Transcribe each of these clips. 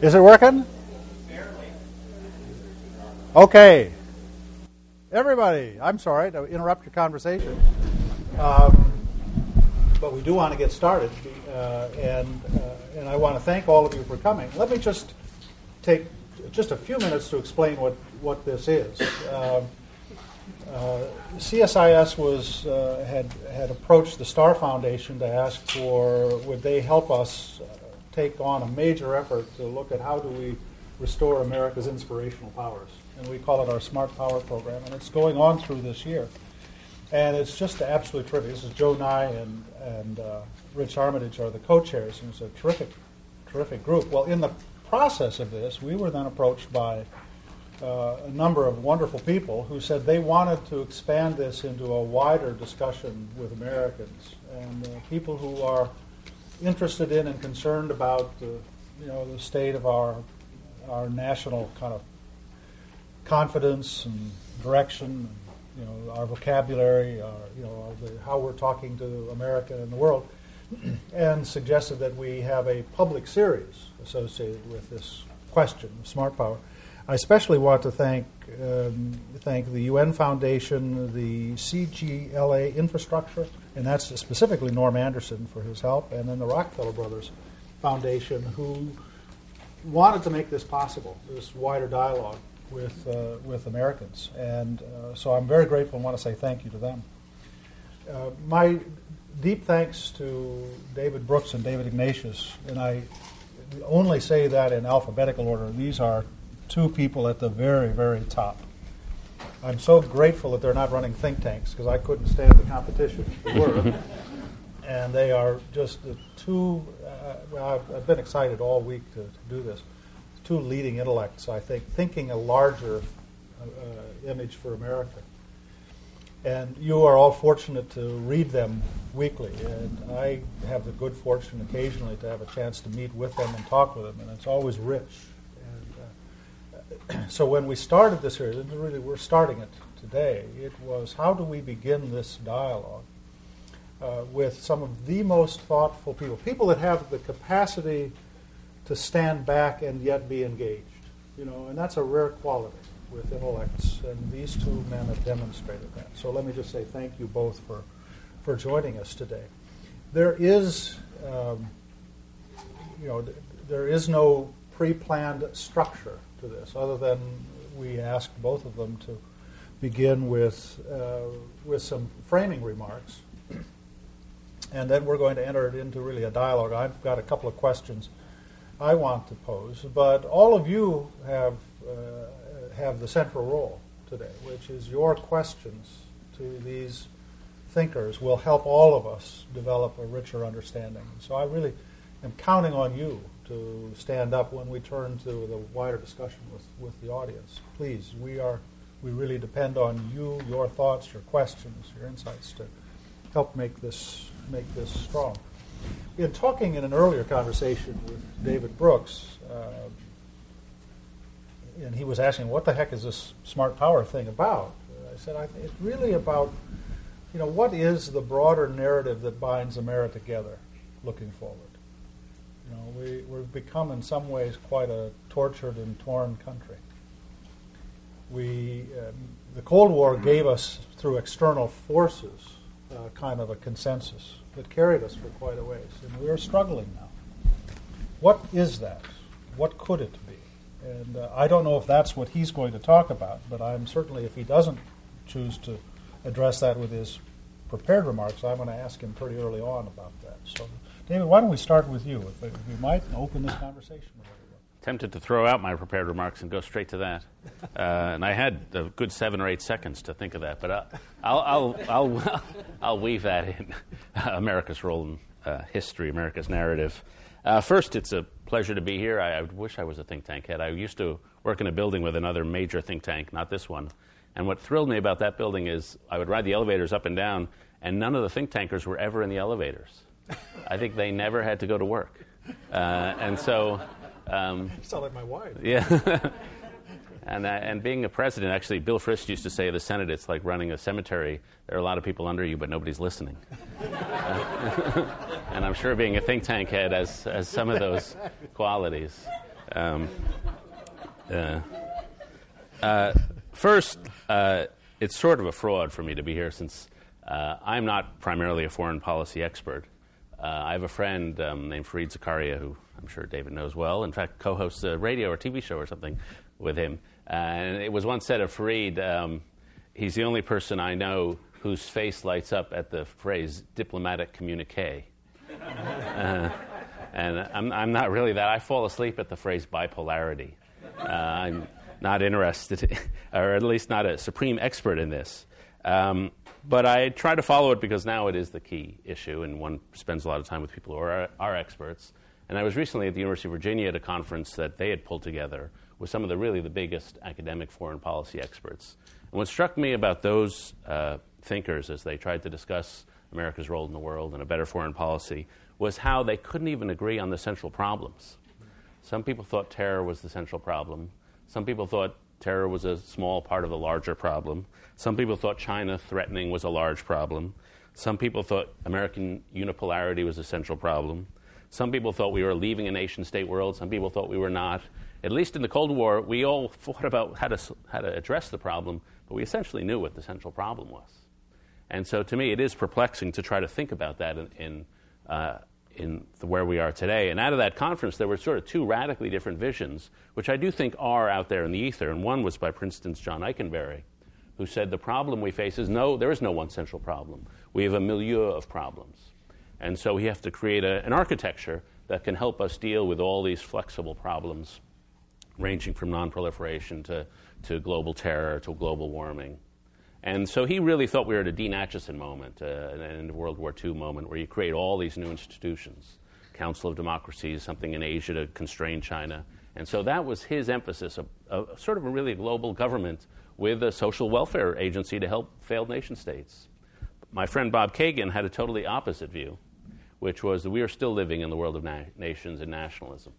Is it working? Okay. Everybody, I'm sorry to interrupt your conversation, um, but we do want to get started, uh, and uh, and I want to thank all of you for coming. Let me just take just a few minutes to explain what what this is. Um, uh, CSIS was uh, had had approached the Starr Foundation to ask for would they help us take on a major effort to look at how do we restore America's inspirational powers, and we call it our Smart Power program, and it's going on through this year, and it's just absolutely terrific. This is Joe Nye and and uh, Rich Armitage are the co-chairs, and it's a terrific, terrific group. Well, in the process of this, we were then approached by uh, a number of wonderful people who said they wanted to expand this into a wider discussion with Americans and uh, people who are interested in and concerned about the, you know, the state of our our national kind of confidence and direction, and, you know, our vocabulary, our, you know, the, how we're talking to America and the world, and suggested that we have a public series associated with this question of smart power. I especially want to thank um, thank the UN Foundation, the CGLA Infrastructure, and that's specifically Norm Anderson for his help, and then the Rockefeller Brothers Foundation, who wanted to make this possible, this wider dialogue with uh, with Americans, and uh, so I'm very grateful and want to say thank you to them. Uh, my deep thanks to David Brooks and David Ignatius, and I only say that in alphabetical order. These are two people at the very, very top. I'm so grateful that they're not running think tanks because I couldn't stand the competition they were. and they are just the two, uh, well, I've, I've, been excited all week to, to, do this. Two leading intellects, I think, thinking a larger uh, image for America. And you are all fortunate to read them weekly. And I have the good fortune occasionally to have a chance to meet with them and talk with them, and it's always rich so when we started this series, and really we're starting it today, it was how do we begin this dialogue uh, with some of the most thoughtful people, people that have the capacity to stand back and yet be engaged. You know, and that's a rare quality with intellects, and these two men have demonstrated that. So let me just say thank you both for for joining us today. There is, um, you know, there is no pre-planned structure to this, other than we asked both of them to begin with, uh, with some framing remarks. And then we're going to enter it into really a dialogue. I've got a couple of questions I want to pose, but all of you have, uh, have the central role today, which is your questions to these thinkers will help all of us develop a richer understanding. So I really am counting on you to stand up when we turn to the wider discussion with, with the audience. Please, we are we really depend on you, your thoughts, your questions, your insights to help make this make this strong. In talking in an earlier conversation with David Brooks, uh, and he was asking, "What the heck is this smart power thing about?" I said, I, "It's really about, you know, what is the broader narrative that binds America together, looking forward." You know, we, we've become in some ways quite a tortured and torn country. We, um, the Cold War gave us, through external forces, uh, kind of a consensus that carried us for quite a ways, and we are struggling now. What is that? What could it be? And uh, I don't know if that's what he's going to talk about, but I'm certainly, if he doesn't choose to address that with his prepared remarks, I'm going to ask him pretty early on about that. So David, why don't we start with you, we might, open this conversation. Tempted to throw out my prepared remarks and go straight to that. Uh, and I had a good seven or eight seconds to think of that, but uh, I'll, I'll, I'll, I'll, I'll weave that in America's role in uh, history, America's narrative. Uh, first, it's a pleasure to be here. I, I, wish I was a think tank head. I used to work in a building with another major think tank, not this one. And what thrilled me about that building is I would ride the elevators up and down, and none of the think tankers were ever in the elevators. I think they never had to go to work. Uh, and so. Um, you sound like my wife. Yeah. and, uh, and being a president, actually, Bill Frist used to say the Senate, it's like running a cemetery. There are a lot of people under you, but nobody's listening. and I'm sure being a think tank head has, has some of those qualities. Um, uh, uh, first, uh, it's sort of a fraud for me to be here since uh, I'm not primarily a foreign policy expert. Uh, I have a friend um, named Fareed Zakaria, who I'm sure David knows well. In fact, co-hosts a radio or TV show or something with him. Uh, and it was once said of Fareed, um, he's the only person I know whose face lights up at the phrase diplomatic communique. Uh, and I'm, I'm, not really that. I fall asleep at the phrase bipolarity. Uh, I'm not interested, or at least not a supreme expert in this. Um, but I try to follow it because now it is the key issue, and one spends a lot of time with people who are, are experts. And I was recently at the University of Virginia at a conference that they had pulled together with some of the really the biggest academic foreign policy experts. And what struck me about those uh, thinkers as they tried to discuss America's role in the world and a better foreign policy was how they couldn't even agree on the central problems. Some people thought terror was the central problem. Some people thought terror was a small part of a larger problem. Some people thought China threatening was a large problem. Some people thought American unipolarity was a central problem. Some people thought we were leaving a nation state world. Some people thought we were not. At least in the Cold War, we all thought about how to, how to address the problem, but we essentially knew what the central problem was. And so to me, it is perplexing to try to think about that in, in, uh, in the, where we are today. And out of that conference, there were sort of two radically different visions, which I do think are out there in the ether. And one was by Princeton's John Ikenberry, who said the problem we face is no, there is no one central problem. We have a milieu of problems. And so we have to create a, an architecture that can help us deal with all these flexible problems, ranging from nonproliferation to, to global terror to global warming. And so he really thought we were at a Dean Acheson moment, uh, an end of World War II moment, where you create all these new institutions Council of Democracies, something in Asia to constrain China. And so that was his emphasis, a, a, sort of a really global government with a social welfare agency to help failed nation states. My friend Bob Kagan had a totally opposite view, which was that we are still living in the world of na- nations and nationalism.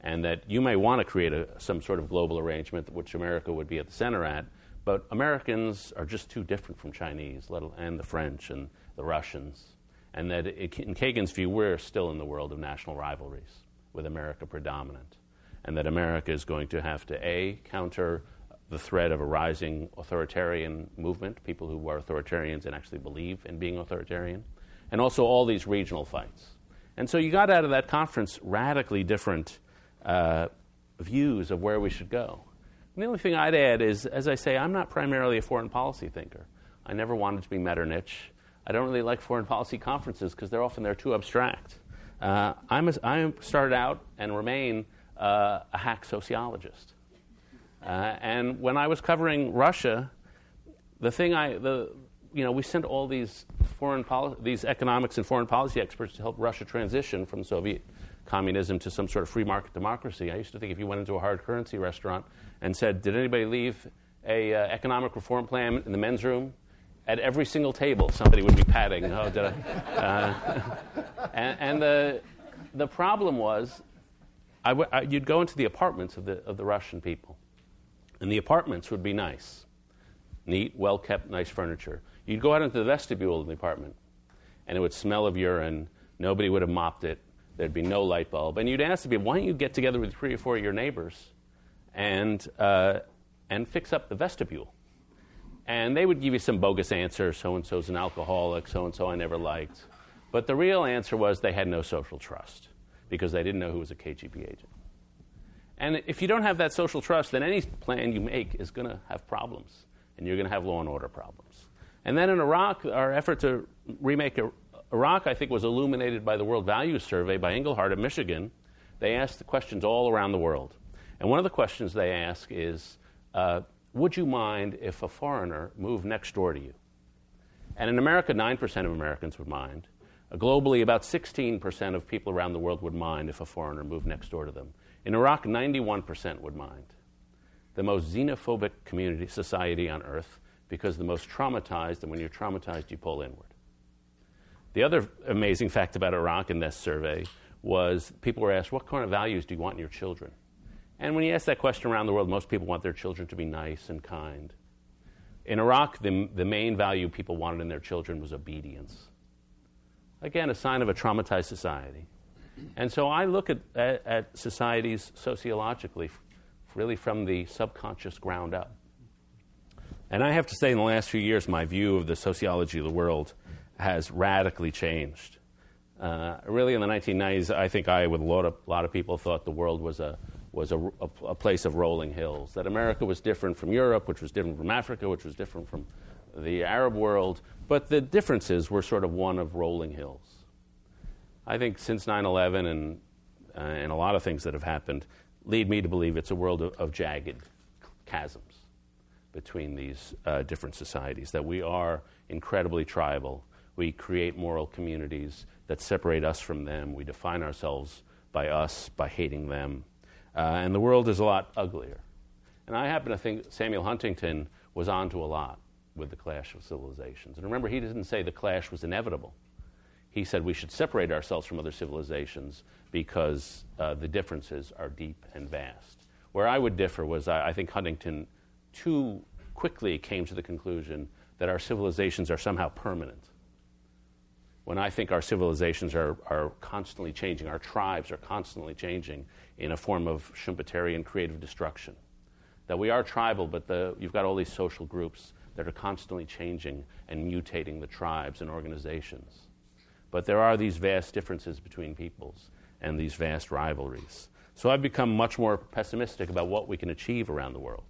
And that you may want to create a, some sort of global arrangement, which America would be at the center at, but Americans are just too different from Chinese, and the French and the Russians. And that it, in Kagan's view, we're still in the world of national rivalries, with America predominant. And that America is going to have to, A, counter the threat of a rising authoritarian movement, people who are authoritarians and actually believe in being authoritarian, and also all these regional fights. And so you got out of that conference radically different uh, views of where we should go. The only thing I'd add is, as I say, I'm not primarily a foreign policy thinker. I never wanted to be Metternich. I don't really like foreign policy conferences because they're often they're too abstract. Uh, I'm a, I started out and remain uh, a hack sociologist. Uh, and when I was covering Russia, the thing I, the, you know, we sent all these foreign poli- these economics and foreign policy experts to help Russia transition from Soviet communism to some sort of free market democracy. I used to think if you went into a hard currency restaurant and said, "Did anybody leave a uh, economic reform plan in the men's room?" At every single table, somebody would be patting. Oh, did I? Uh, and, and the the problem was, I w- I, you'd go into the apartments of the of the Russian people, and the apartments would be nice, neat, well kept, nice furniture. You'd go out into the vestibule of the apartment, and it would smell of urine. Nobody would have mopped it. There'd be no light bulb. And you'd ask the people, why don't you get together with three or four of your neighbors and, uh, and fix up the vestibule? And they would give you some bogus answer so and so's an alcoholic, so and so I never liked. But the real answer was they had no social trust because they didn't know who was a KGB agent. And if you don't have that social trust, then any plan you make is going to have problems, and you're going to have law and order problems. And then in Iraq, our effort to remake Iraq, I think, was illuminated by the World Values Survey by Inglehart at Michigan. They asked the questions all around the world. And one of the questions they ask is uh, Would you mind if a foreigner moved next door to you? And in America, 9% of Americans would mind. Uh, globally, about 16% of people around the world would mind if a foreigner moved next door to them. In Iraq, 91% would mind. The most xenophobic community society on earth because the most traumatized, and when you're traumatized, you pull inward. The other amazing fact about Iraq in this survey was people were asked, What kind of values do you want in your children? And when you ask that question around the world, most people want their children to be nice and kind. In Iraq, the, the main value people wanted in their children was obedience. again, a sign of a traumatized society. And so I look at, at, at societies sociologically, really from the subconscious ground up. And I have to say, in the last few years, my view of the sociology of the world has radically changed. Uh, really, in the 1990s, I think I, with a lot of, a lot of people, thought the world was, a, was a, a, a, place of rolling hills, that America was different from Europe, which was different from Africa, which was different from the Arab world, but the differences were sort of one of rolling hills. I think since 9 11 and, uh, and a lot of things that have happened lead me to believe it's a world of, of jagged chasms between these uh, different societies, that we are incredibly tribal. We create moral communities that separate us from them. We define ourselves by us, by hating them. Uh, and the world is a lot uglier. And I happen to think Samuel Huntington was onto a lot with the clash of civilizations. And remember, he didn't say the clash was inevitable. He said we should separate ourselves from other civilizations because uh, the differences are deep and vast. Where I would differ was I, I think Huntington too quickly came to the conclusion that our civilizations are somehow permanent. When I think our civilizations are, are constantly changing, our tribes are constantly changing in a form of Schumpeterian creative destruction. That we are tribal, but the, you've got all these social groups that are constantly changing and mutating the tribes and organizations. But there are these vast differences between peoples and these vast rivalries. So I've become much more pessimistic about what we can achieve around the world.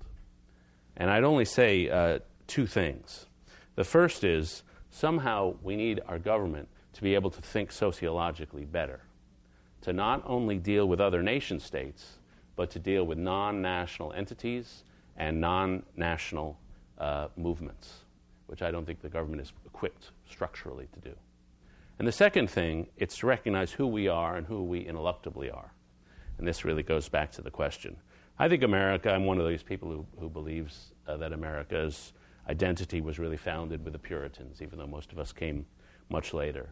And I'd only say uh, two things. The first is somehow we need our government to be able to think sociologically better, to not only deal with other nation states, but to deal with non national entities and non national uh, movements, which I don't think the government is equipped structurally to do. And the second thing, it's to recognize who we are and who we ineluctably are. And this really goes back to the question. I think America, I'm one of those people who, who believes uh, that America's identity was really founded with the Puritans, even though most of us came much later.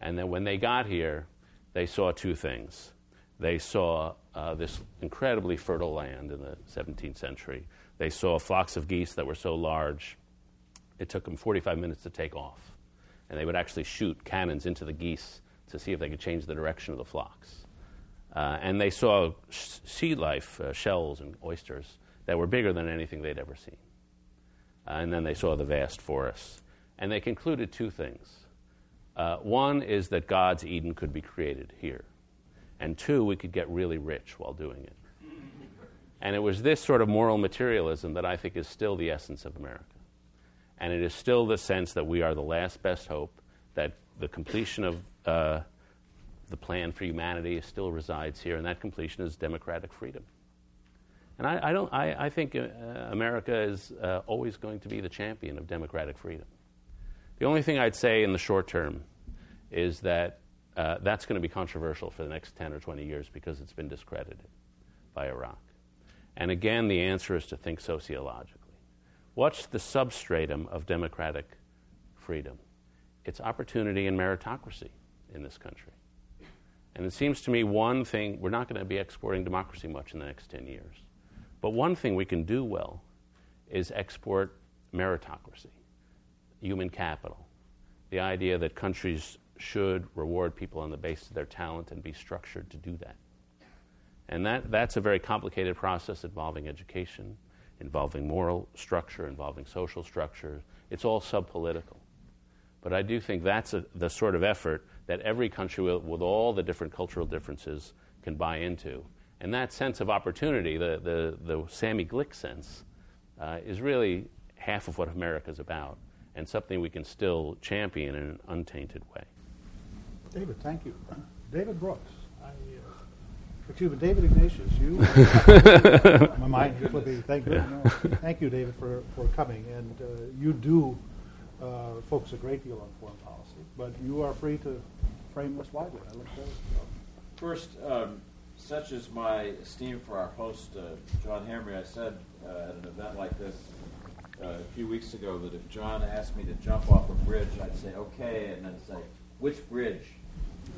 And then when they got here, they saw two things. They saw uh, this incredibly fertile land in the 17th century. They saw flocks of geese that were so large, it took them 45 minutes to take off. And they would actually shoot cannons into the geese to see if they could change the direction of the flocks. Uh, and they saw sh- sea life, uh, shells and oysters, that were bigger than anything they'd ever seen. Uh, and then they saw the vast forests. And they concluded two things. Uh, one is that God's Eden could be created here. And two, we could get really rich while doing it. And it was this sort of moral materialism that I think is still the essence of America. And it is still the sense that we are the last best hope, that the completion of uh, the plan for humanity still resides here, and that completion is democratic freedom. And I, I don't, I, I think uh, America is uh, always going to be the champion of democratic freedom. The only thing I'd say in the short term is that uh, that's going to be controversial for the next 10 or 20 years because it's been discredited by Iraq. And again, the answer is to think sociologically. What's the substratum of democratic freedom? It's opportunity and meritocracy in this country. And it seems to me one thing, we're not going to be exporting democracy much in the next 10 years. But one thing we can do well is export meritocracy, human capital, the idea that countries should reward people on the basis of their talent and be structured to do that. And that, that's a very complicated process involving education, involving moral structure, involving social structure. It's all subpolitical. But I do think that's a, the sort of effort that every country, with, with all the different cultural differences, can buy into. And that sense of opportunity, the, the, the Sammy Glick sense, uh, is really half of what America is about and something we can still champion in an untainted way. David, thank you. David Brooks. I, uh, excuse me, David Ignatius, you. my mind is flipping. Thank you. No, thank you, David, for, for coming. And uh, you do uh, focus a great deal on foreign policy, but you are free to frame this widely. I look forward to it. First, um, such is my esteem for our host, uh, John Hamre, I said uh, at an event like this uh, a few weeks ago that if John asked me to jump off a bridge, I'd say, okay, and then say, which bridge?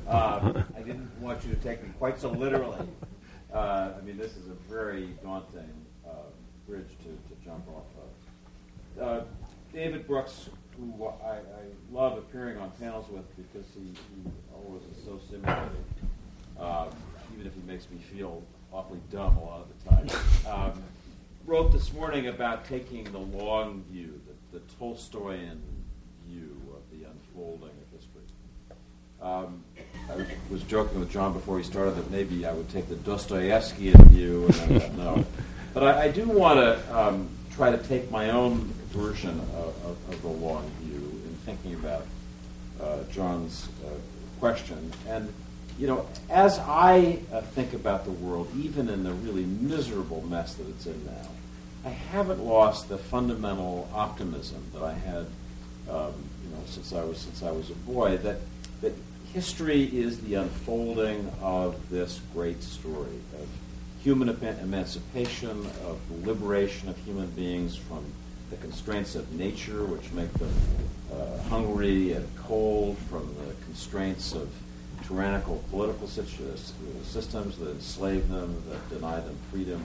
Um, I didn't want you to take me quite so literally. Uh, I mean, this is a very daunting uh, bridge to, to jump off of. Uh, David Brooks who I, I love appearing on panels with because he, he always is so stimulating, um, even if he makes me feel awfully dumb a lot of the time. Um, wrote this morning about taking the long view, the, the Tolstoyan view of the unfolding of history. Um, I was, joking with John before he started that maybe I would take the Dostoevskian view, and I thought, no. But I, I do want to um, try to take my own version of, of, of, the long view in thinking about uh, John's uh, question. And, you know, as I uh, think about the world, even in the really miserable mess that it's in now, I haven't lost the fundamental optimism that I had, um, you know, since I was since I was a boy. That that history is the unfolding of this great story of human emancipation, of liberation of human beings from the constraints of nature, which make them uh, hungry and cold, from the constraints of tyrannical political systems that enslave them, that deny them freedom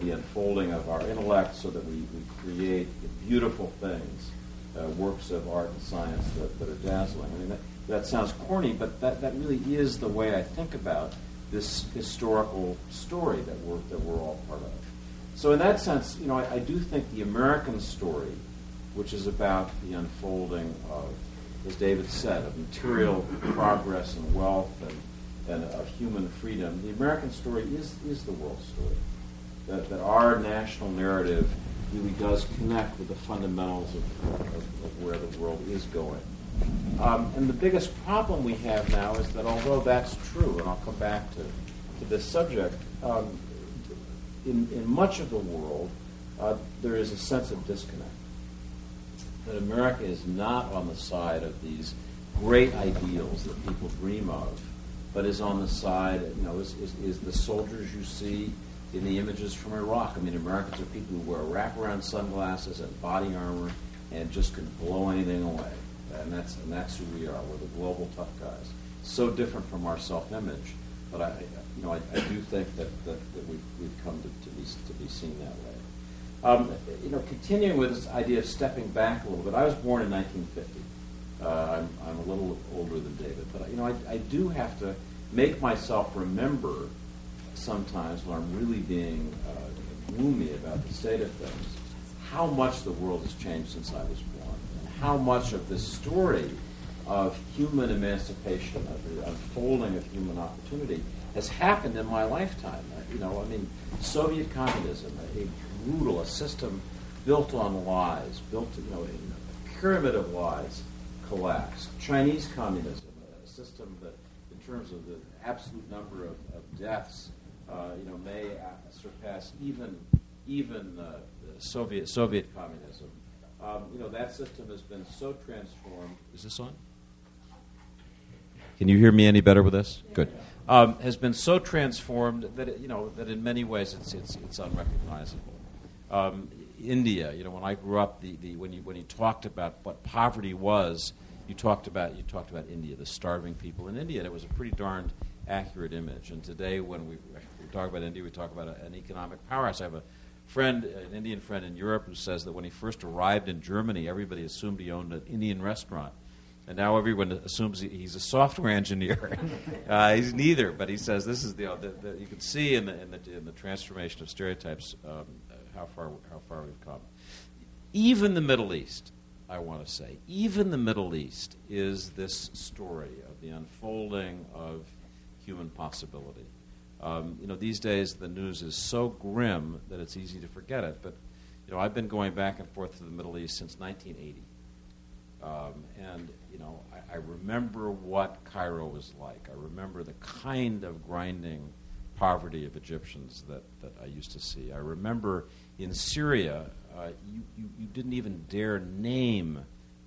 the unfolding of our intellect so that we, we create beautiful things, uh, works of art and science that, that are dazzling. I mean, that, that sounds corny, but that, that really is the way I think about this historical story that we're, that we're all part of. So, in that sense, you know, I, I do think the American story, which is about the unfolding of, as David said, of material progress and wealth and, and of human freedom, the American story is, is the world story that, that our national narrative really does connect with the fundamentals of, of, of where the world is going. Um, and the biggest problem we have now is that although that's true, and I'll come back to, to this subject, um, in, in much of the world, uh, there is a sense of disconnect. That America is not on the side of these great ideals that people dream of, but is on the side, you know, is, is, is the soldiers you see in the images from Iraq. I mean, Americans are people who wear wraparound sunglasses and body armor and just can blow anything away. And that's and that's who we are. We're the global tough guys. So different from our self-image, but I, you know, I, I do think that, that, that we've, we've come to, to, be to be seen that way. Um, you know, continuing with this idea of stepping back a little bit. I was born in 1950. Uh, I'm, I'm a little older than David, but you know, I, I do have to make myself remember sometimes when I'm really being uh, gloomy about the state of things, how much the world has changed since I was born, and how much of this story of human emancipation, of the unfolding of human opportunity, has happened in my lifetime. Uh, you know, I mean, Soviet communism, brutal, a system built on lies, built, you know, a pyramid of lies, collapsed. Chinese communism, a system that, in terms of the absolute number of, of deaths uh, you know, may uh, surpass even even uh, Soviet Soviet communism. Um, you know, that system has been so transformed. Is this on? Can you hear me any better with this? Good. Um, has been so transformed that it, you know that in many ways it's it's, it's unrecognizable. Um, India, you know, when I grew up, the, the, when you when you talked about what poverty was, you talked about you talked about India, the starving people in India, and it was a pretty darned accurate image. And today, when we talk about India, we talk about a, an economic powerhouse. I have a friend, an Indian friend in Europe, who says that when he first arrived in Germany, everybody assumed he owned an Indian restaurant. And now everyone assumes he's a software engineer. uh, he's neither, but he says this is the, the, the, you can see in the, in the, in the transformation of stereotypes um, how far how far we've come. Even the Middle East, I want to say, even the Middle East is this story of the unfolding of human possibility. Um, you know, these days the news is so grim that it's easy to forget it. But you know, I've been going back and forth to the Middle East since 1980, um, and you know, I, I, remember what Cairo was like. I remember the kind of grinding poverty of Egyptians that, that I used to see. I remember in Syria, uh, you, you, you, didn't even dare name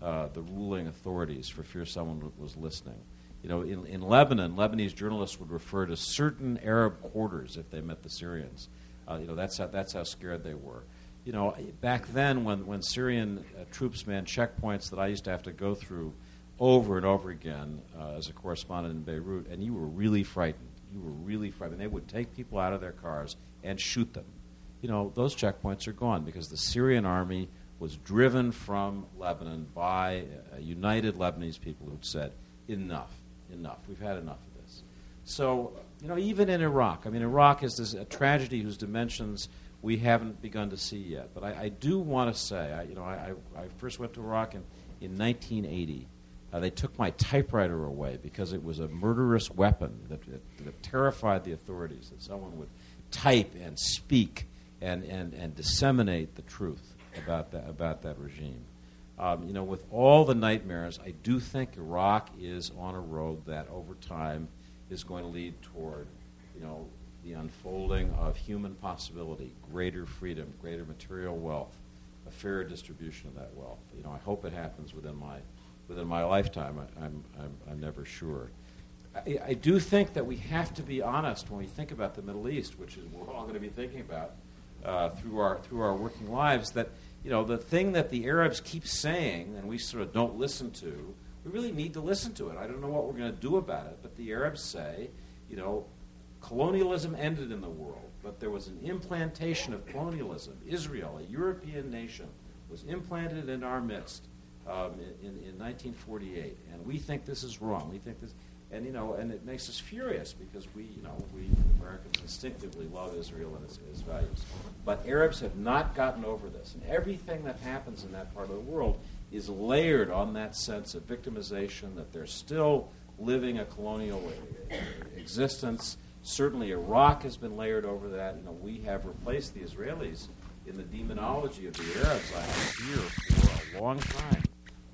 uh, the ruling authorities for fear someone was listening. You know, in, in Lebanon, Lebanese journalists would refer to certain Arab quarters if they met the Syrians. Uh, you know, that's how, that's how scared they were. You know, back then when, when Syrian uh, troops manned checkpoints that I used to have to go through over and over again uh, as a correspondent in Beirut, and you were really frightened. You were really frightened. They would take people out of their cars and shoot them. You know, those checkpoints are gone because the Syrian army was driven from Lebanon by united Lebanese people who'd said, enough, enough, we've had enough of this. So, you know, even in Iraq, I mean, Iraq is this, a tragedy whose dimensions we haven't begun to see yet. But I, I do want to say, I, you know, I, I, first went to Iraq in, in 1980. Uh, they took my typewriter away because it was a murderous weapon that, that, that terrified the authorities, that someone would type and speak and, and, and disseminate the truth about that, about that regime. Um, you know, with all the nightmares, I do think Iraq is on a road that over time is going to lead toward, you know, the unfolding of human possibility, greater freedom, greater material wealth, a fairer distribution of that wealth. You know, I hope it happens within my within my lifetime. I, am I'm, I'm, I'm never sure. I, I do think that we have to be honest when we think about the Middle East, which is we're all going to be thinking about uh, through our through our working lives. That you know the thing that the Arabs keep saying and we sort of don't listen to. We really need to listen to it. I don't know what we're going to do about it, but the Arabs say, you know, colonialism ended in the world, but there was an implantation of colonialism. Israel, a European nation, was implanted in our midst um, in, in 1948, and we think this is wrong. We think this, and you know, and it makes us furious because we, you know, we Americans instinctively love Israel and its, its values. But Arabs have not gotten over this, and everything that happens in that part of the world is layered on that sense of victimization that they're still living a colonial existence. Certainly, Iraq has been layered over that. You know, we have replaced the Israelis in the demonology of the Arabs. I fear for a long time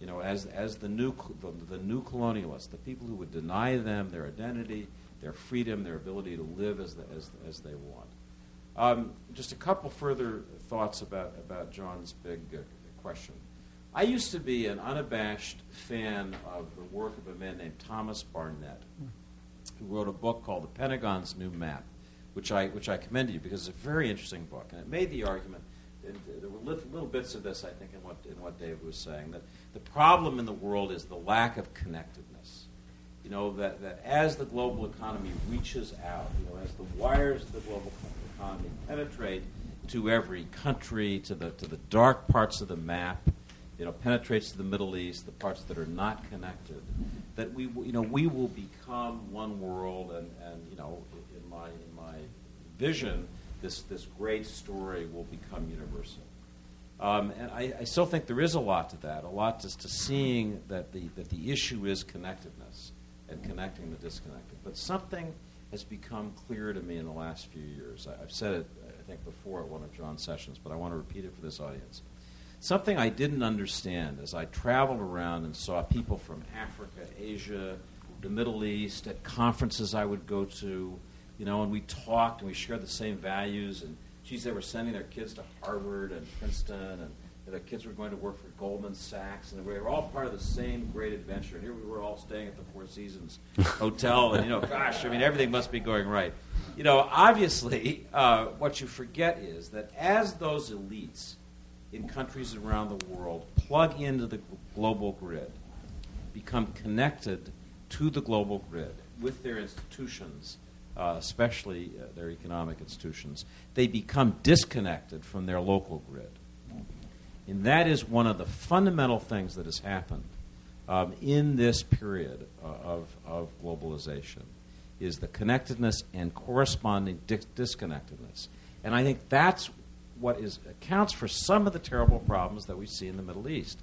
you know, as, as the, new, the, the new colonialists, the people who would deny them their identity, their freedom, their ability to live as, the, as, as they want. Um, just a couple further thoughts about, about John's big uh, question. I used to be an unabashed fan of the work of a man named Thomas Barnett, who wrote a book called The Pentagon's New Map, which I, which I commend to you because it's a very interesting book. And it made the argument, there were little, bits of this, I think, in what, in what David was saying, that the problem in the world is the lack of connectedness. You know, that, that as the global economy reaches out, you know, as the wires of the global economy penetrate to every country, to the, to the dark parts of the map, you know, penetrates to the Middle East, the parts that are not connected, that we, you know, we will become one world, and, and you know, in my, in my vision, this, this great story will become universal. Um, and I, I, still think there is a lot to that, a lot to, to seeing that the, that the issue is connectedness and connecting the disconnected. But something has become clear to me in the last few years. I, have said it, I think, before at one of John's sessions, but I want to repeat it for this audience. Something I didn't understand as I traveled around and saw people from Africa, Asia, the Middle East, at conferences I would go to, you know, and we talked and we shared the same values and geez, they were sending their kids to Harvard and Princeton, and their kids were going to work for Goldman Sachs, and we were all part of the same great adventure. And here we were all staying at the Four Seasons Hotel, and you know, gosh, I mean, everything must be going right. You know, obviously, uh, what you forget is that as those elites in countries around the world plug into the global grid, become connected to the global grid with their institutions uh, especially uh, their economic institutions, they become disconnected from their local grid. And that is one of the fundamental things that has happened um, in this period uh, of, of globalization is the connectedness and corresponding di- disconnectedness. And I think that's what is, accounts for some of the terrible problems that we see in the Middle East.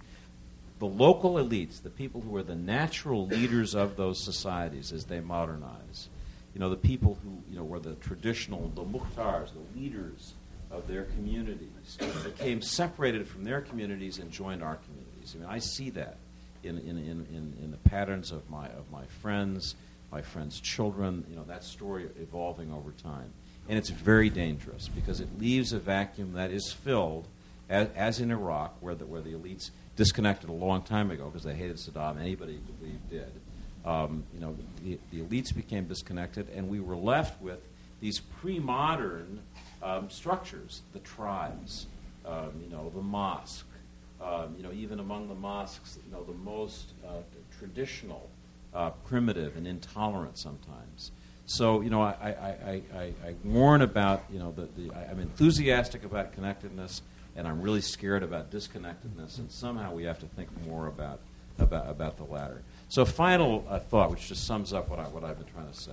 The local elites, the people who are the natural leaders of those societies as they modernize, you know, the people who, you know, were the traditional, the mukhtars, the leaders of their communities, became separated from their communities and joined our communities. I mean, I see that in, in, in, in, in the patterns of my, of my friends, my friends' children, you know, that story evolving over time. And it's very dangerous because it leaves a vacuum that is filled, as, as in Iraq, where the, where the elites disconnected a long time ago because they hated Saddam. Anybody believed did um, you know, the, the, elites became disconnected, and we were left with these pre-modern um, structures, the tribes, um, you know, the mosque, um, you know, even among the mosques, you know, the most uh, traditional, uh, primitive, and intolerant sometimes. So, you know, I, I, I, I, warn about, you know, the, the, I'm enthusiastic about connectedness. and I'm really scared about disconnectedness, and somehow we have to think more about about, about the latter. So, final uh, thought, which just sums up what, I, what I've been trying to say.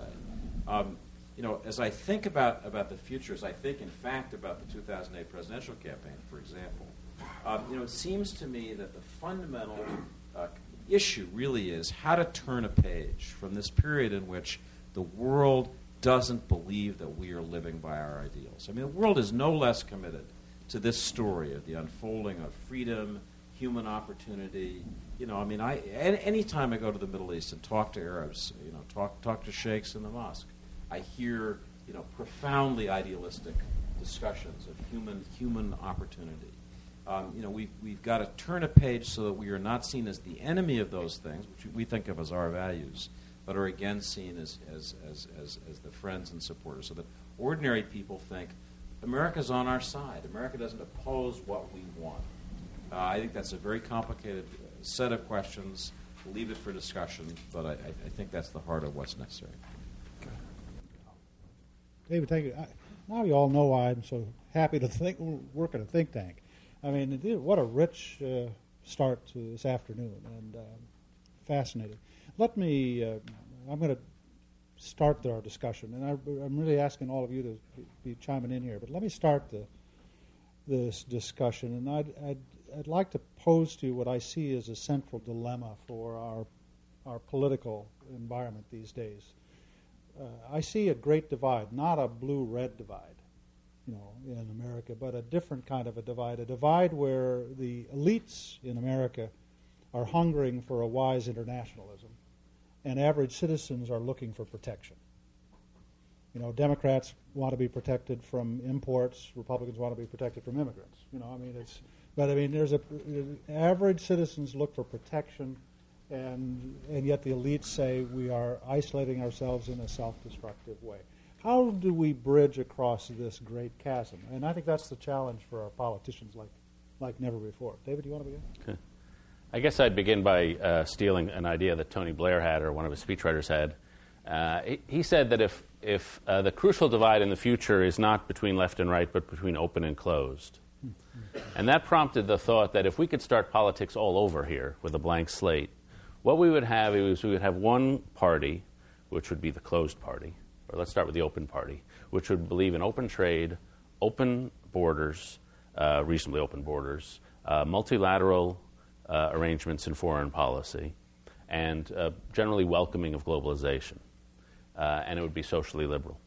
Um, you know, as I think about, about the future, as I think, in fact, about the 2008 presidential campaign, for example, um, you know, it seems to me that the fundamental uh, issue really is how to turn a page from this period in which the world doesn't believe that we are living by our ideals. I mean, the world is no less committed to this story of the unfolding of freedom, human opportunity. You know, I mean, I any time I go to the Middle East and talk to Arabs, you know, talk talk to sheikhs in the mosque, I hear you know profoundly idealistic discussions of human human opportunity. Um, you know, we've, we've got to turn a page so that we are not seen as the enemy of those things, which we think of as our values, but are again seen as, as, as, as, as the friends and supporters. So that ordinary people think America's on our side. America doesn't oppose what we want. Uh, I think that's a very complicated set of questions. Leave it for discussion, but I, I think that's the heart of what's necessary. David, thank you. I, now you all know why I'm so happy to think, work at a think tank. I mean, what a rich uh, start to this afternoon, and uh, fascinating. Let me. Uh, I'm going to start our discussion, and I, am really asking all of you to be chiming in here. But let me start the, this discussion, and I'd, I'd, I'd like to pose to what I see as a central dilemma for our our political environment these days. Uh, I see a great divide, not a blue-red divide, you know, in America, but a different kind of a divide, a divide where the elites in America are hungering for a wise internationalism, and average citizens are looking for protection. You know, Democrats want to be protected from imports. Republicans want to be protected from immigrants. You know, I mean, it's. But I mean, there's a average citizens look for protection, and and yet the elites say we are isolating ourselves in a self-destructive way. How do we bridge across this great chasm? And I think that's the challenge for our politicians, like like never before. David, do you want to begin? Okay. I guess I'd begin by uh, stealing an idea that Tony Blair had, or one of his speechwriters had. Uh, he, he, said that if, if uh, the crucial divide in the future is not between left and right, but between open and closed. And that prompted the thought that if we could start politics all over here with a blank slate, what we would have is we would have one party, which would be the closed party, or let's start with the open party, which would believe in open trade, open borders, uh, reasonably open borders, uh, multilateral uh, arrangements in foreign policy, and uh, generally welcoming of globalization. Uh, and it would be socially liberal.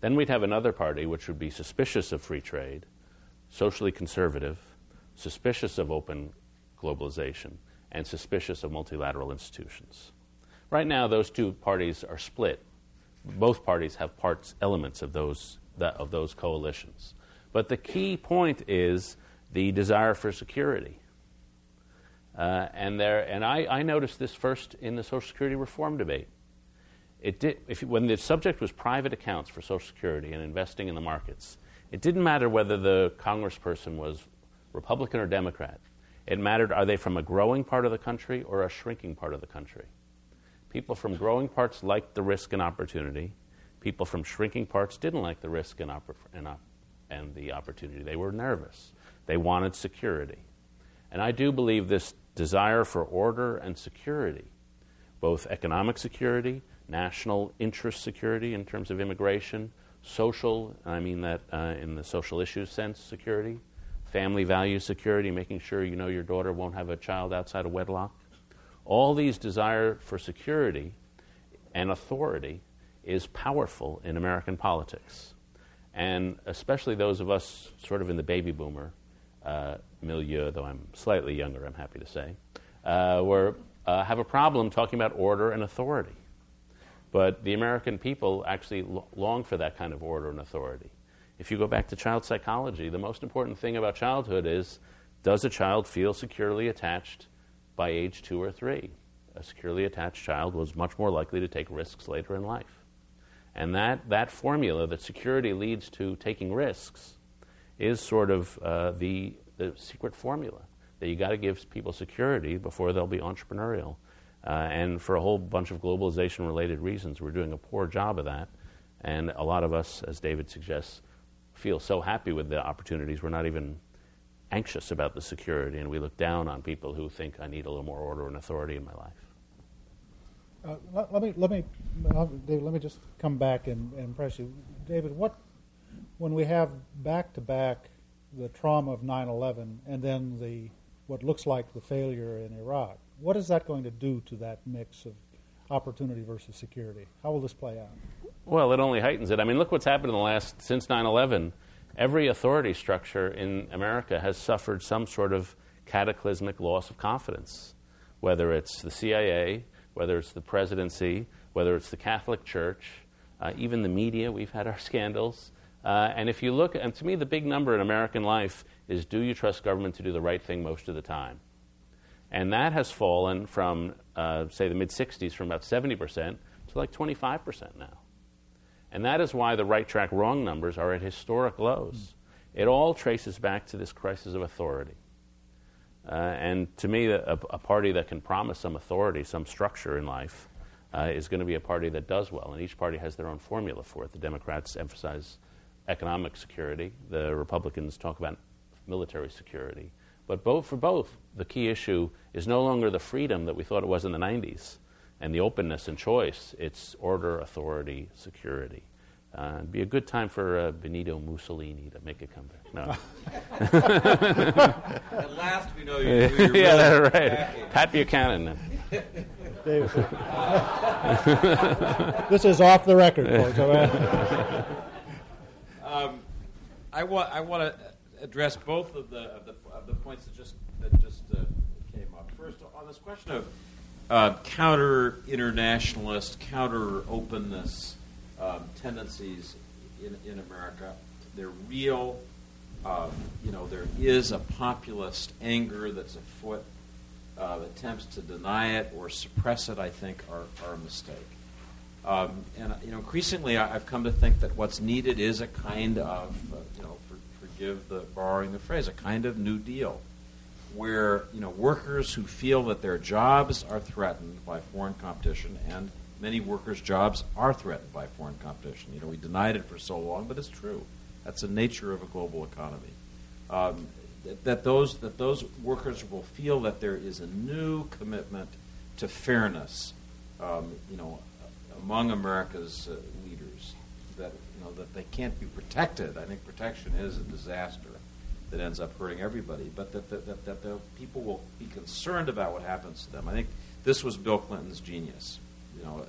Then we'd have another party which would be suspicious of free trade, socially conservative, suspicious of open globalization, and suspicious of multilateral institutions. Right now, those two parties are split. Both parties have parts, elements of those, of those coalitions. But the key point is the desire for security. Uh, and there, and I, I, noticed this first in the Social Security reform debate. It did, if, when the subject was private accounts for Social Security and investing in the markets, it didn't matter whether the congressperson was Republican or Democrat. It mattered are they from a growing part of the country or a shrinking part of the country. People from growing parts liked the risk and opportunity. People from shrinking parts didn't like the risk and, oppor- and, op- and the opportunity. They were nervous. They wanted security. And I do believe this desire for order and security, both economic security, national interest security in terms of immigration, social, I mean that uh, in the social issues sense, security, family value security, making sure you know your daughter won't have a child outside of wedlock. All these desire for security and authority is powerful in American politics. And especially those of us sort of in the baby boomer uh, milieu, though I'm slightly younger, I'm happy to say, uh, were, uh, have a problem talking about order and authority. But the American people actually long for that kind of order and authority. If you go back to child psychology, the most important thing about childhood is does a child feel securely attached by age two or three? A securely attached child was much more likely to take risks later in life. And that, that formula that security leads to taking risks is sort of uh, the, the secret formula that you got to give people security before they'll be entrepreneurial. Uh, and for a whole bunch of globalization related reasons, we're doing a poor job of that. And a lot of us, as David suggests, feel so happy with the opportunities, we're not even anxious about the security, and we look down on people who think I need a little more order and authority in my life. Uh, let, let, me let me uh, David. Let me just come back and, and press you, David. What when we have back to back the trauma of 9/11 and then the what looks like the failure in Iraq, what is that going to do to that mix of opportunity versus security? How will this play out? Well, it only heightens it. I mean, look what's happened in the last since 9/11 every authority structure in America has suffered some sort of cataclysmic loss of confidence, whether it's the CIA, whether it's the presidency, whether it's the Catholic Church, uh, even the media. We've had our scandals. Uh, and if you look, and to me, the big number in American life is do you trust government to do the right thing most of the time? And that has fallen from, uh, say, the mid 60s from about 70% to like 25% now. And that is why the right track wrong numbers are at historic lows. It all traces back to this crisis of authority. Uh, and to me, a, a, party that can promise some authority, some structure in life, uh, is going to be a party that does well. And each party has their own formula for it. The Democrats emphasize economic security, the Republicans talk about military security. But both, for both, the key issue is no longer the freedom that we thought it was in the 90s and the openness and choice, it's order, authority, security. Uh, it'd be a good time for uh, Benito Mussolini to make a comeback. No. At last, we know you're, you're yeah, really right. backing. Pat Buchanan. David. this is off the record, folks. all right? Um, I want I want to address both of the of the, of the points that just that just uh, came up. First, on this question of uh, counter internationalist, counter openness um, tendencies in, in America. They're real. Um, you know, there is a populist anger that's afoot. Uh, attempts to deny it or suppress it, I think, are, are a mistake. Um, and you know, increasingly, I, have come to think that what's needed is a kind of, uh, you know, forgive the borrowing the phrase, a kind of New Deal where you know workers who feel that their jobs are threatened by foreign competition, and many workers' jobs are threatened by foreign competition. You know, we denied it for so long, but it's true. That's the nature of a global economy. Um, that, that those that those workers will feel that there is a new commitment to fairness. Um, you know, among America's uh, leaders, that you know that they can't be protected. I think protection is a disaster that ends up hurting everybody, but that, that, that, that the people will be concerned about what happens to them. I think this was Bill Clinton's genius. You know,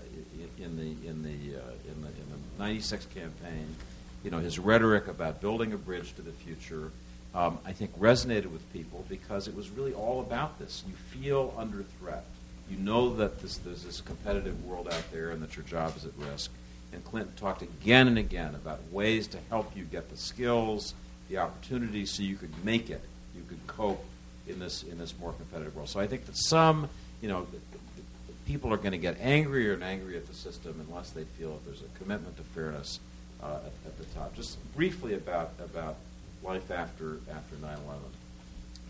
in the in the uh, in the in the '96 campaign, you know, his rhetoric about building a bridge to the future, um, I think resonated with people because it was really all about this. You feel under threat. You know that this, there's this competitive world out there and that your job is at risk. And Clinton talked again and again about ways to help you get the skills, the opportunities, so you could make it, you could cope in this in this more competitive world. So I think that some, you know, the, the, the people are going to get angrier and angrier at the system unless they feel that there's a commitment to fairness uh, at, at, the top. Just briefly about about life after after 9/11.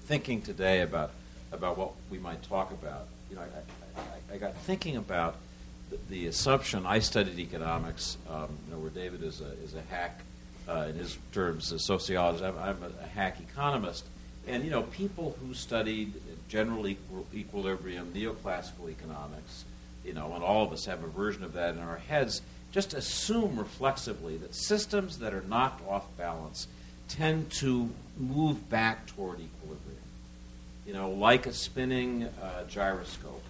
Thinking today about about what we might talk about, you know, I, I, I got thinking about the, assumption. I studied economics, um, you know, where David is a is a hack uh, in his terms a sociologist. I'm, I'm a, a, hack economist. And, you know, people who studied general equal, equilibrium, neoclassical economics, you know, and all of us have a version of that in our heads, just assume reflexively that systems that are knocked off balance tend to move back toward equilibrium. You know, like a spinning uh, gyroscope.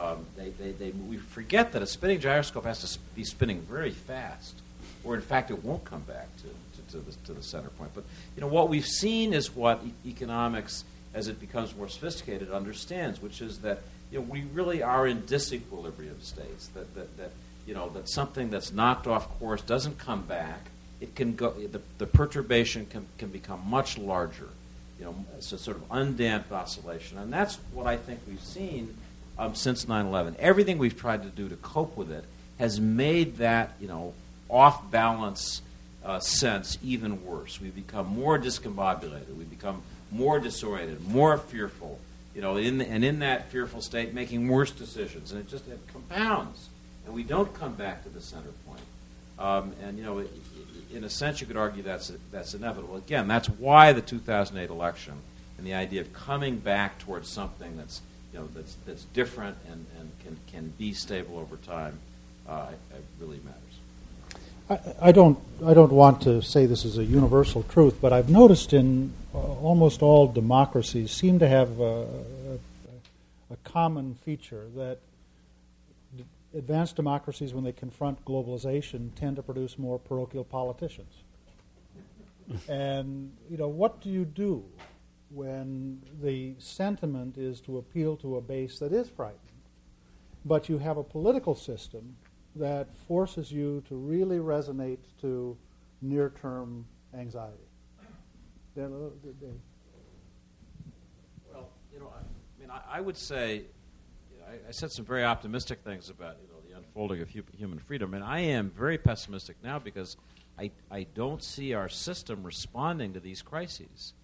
Um, they, they, they, we forget that a spinning gyroscope has to be spinning very fast or in fact it won't come back to, to, to, the, to the center point. But you know what we've seen is what e- economics, as it becomes more sophisticated, understands, which is that you know we really are in disequilibrium states. That that, that you know that something that's knocked off course doesn't come back. It can go. The, the perturbation can can become much larger. You know, it's a sort of undamped oscillation, and that's what I think we've seen um, since 9/11. Everything we've tried to do to cope with it has made that you know off balance uh, sense even worse. We become more discombobulated. We become more disoriented, more fearful. You know, in the, and in that fearful state, making worse decisions, and it just it compounds, and we don't come back to the center point. Um, and you know, in a sense, you could argue that's that's inevitable. Again, that's why the 2008 election and the idea of coming back towards something that's you know that's that's different and, and can can be stable over time, uh, it really matters. I, I don't I don't want to say this is a universal truth, but I've noticed in uh, almost all democracies seem to have a, a, a common feature that advanced democracies, when they confront globalization, tend to produce more parochial politicians. and you know, what do you do when the sentiment is to appeal to a base that is frightened, but you have a political system that forces you to really resonate to near-term anxiety? Well, you know, I, I mean, I, I would say I, I, said some very optimistic things about you know the unfolding of hu- human freedom, and I am very pessimistic now because I I don't see our system responding to these crises.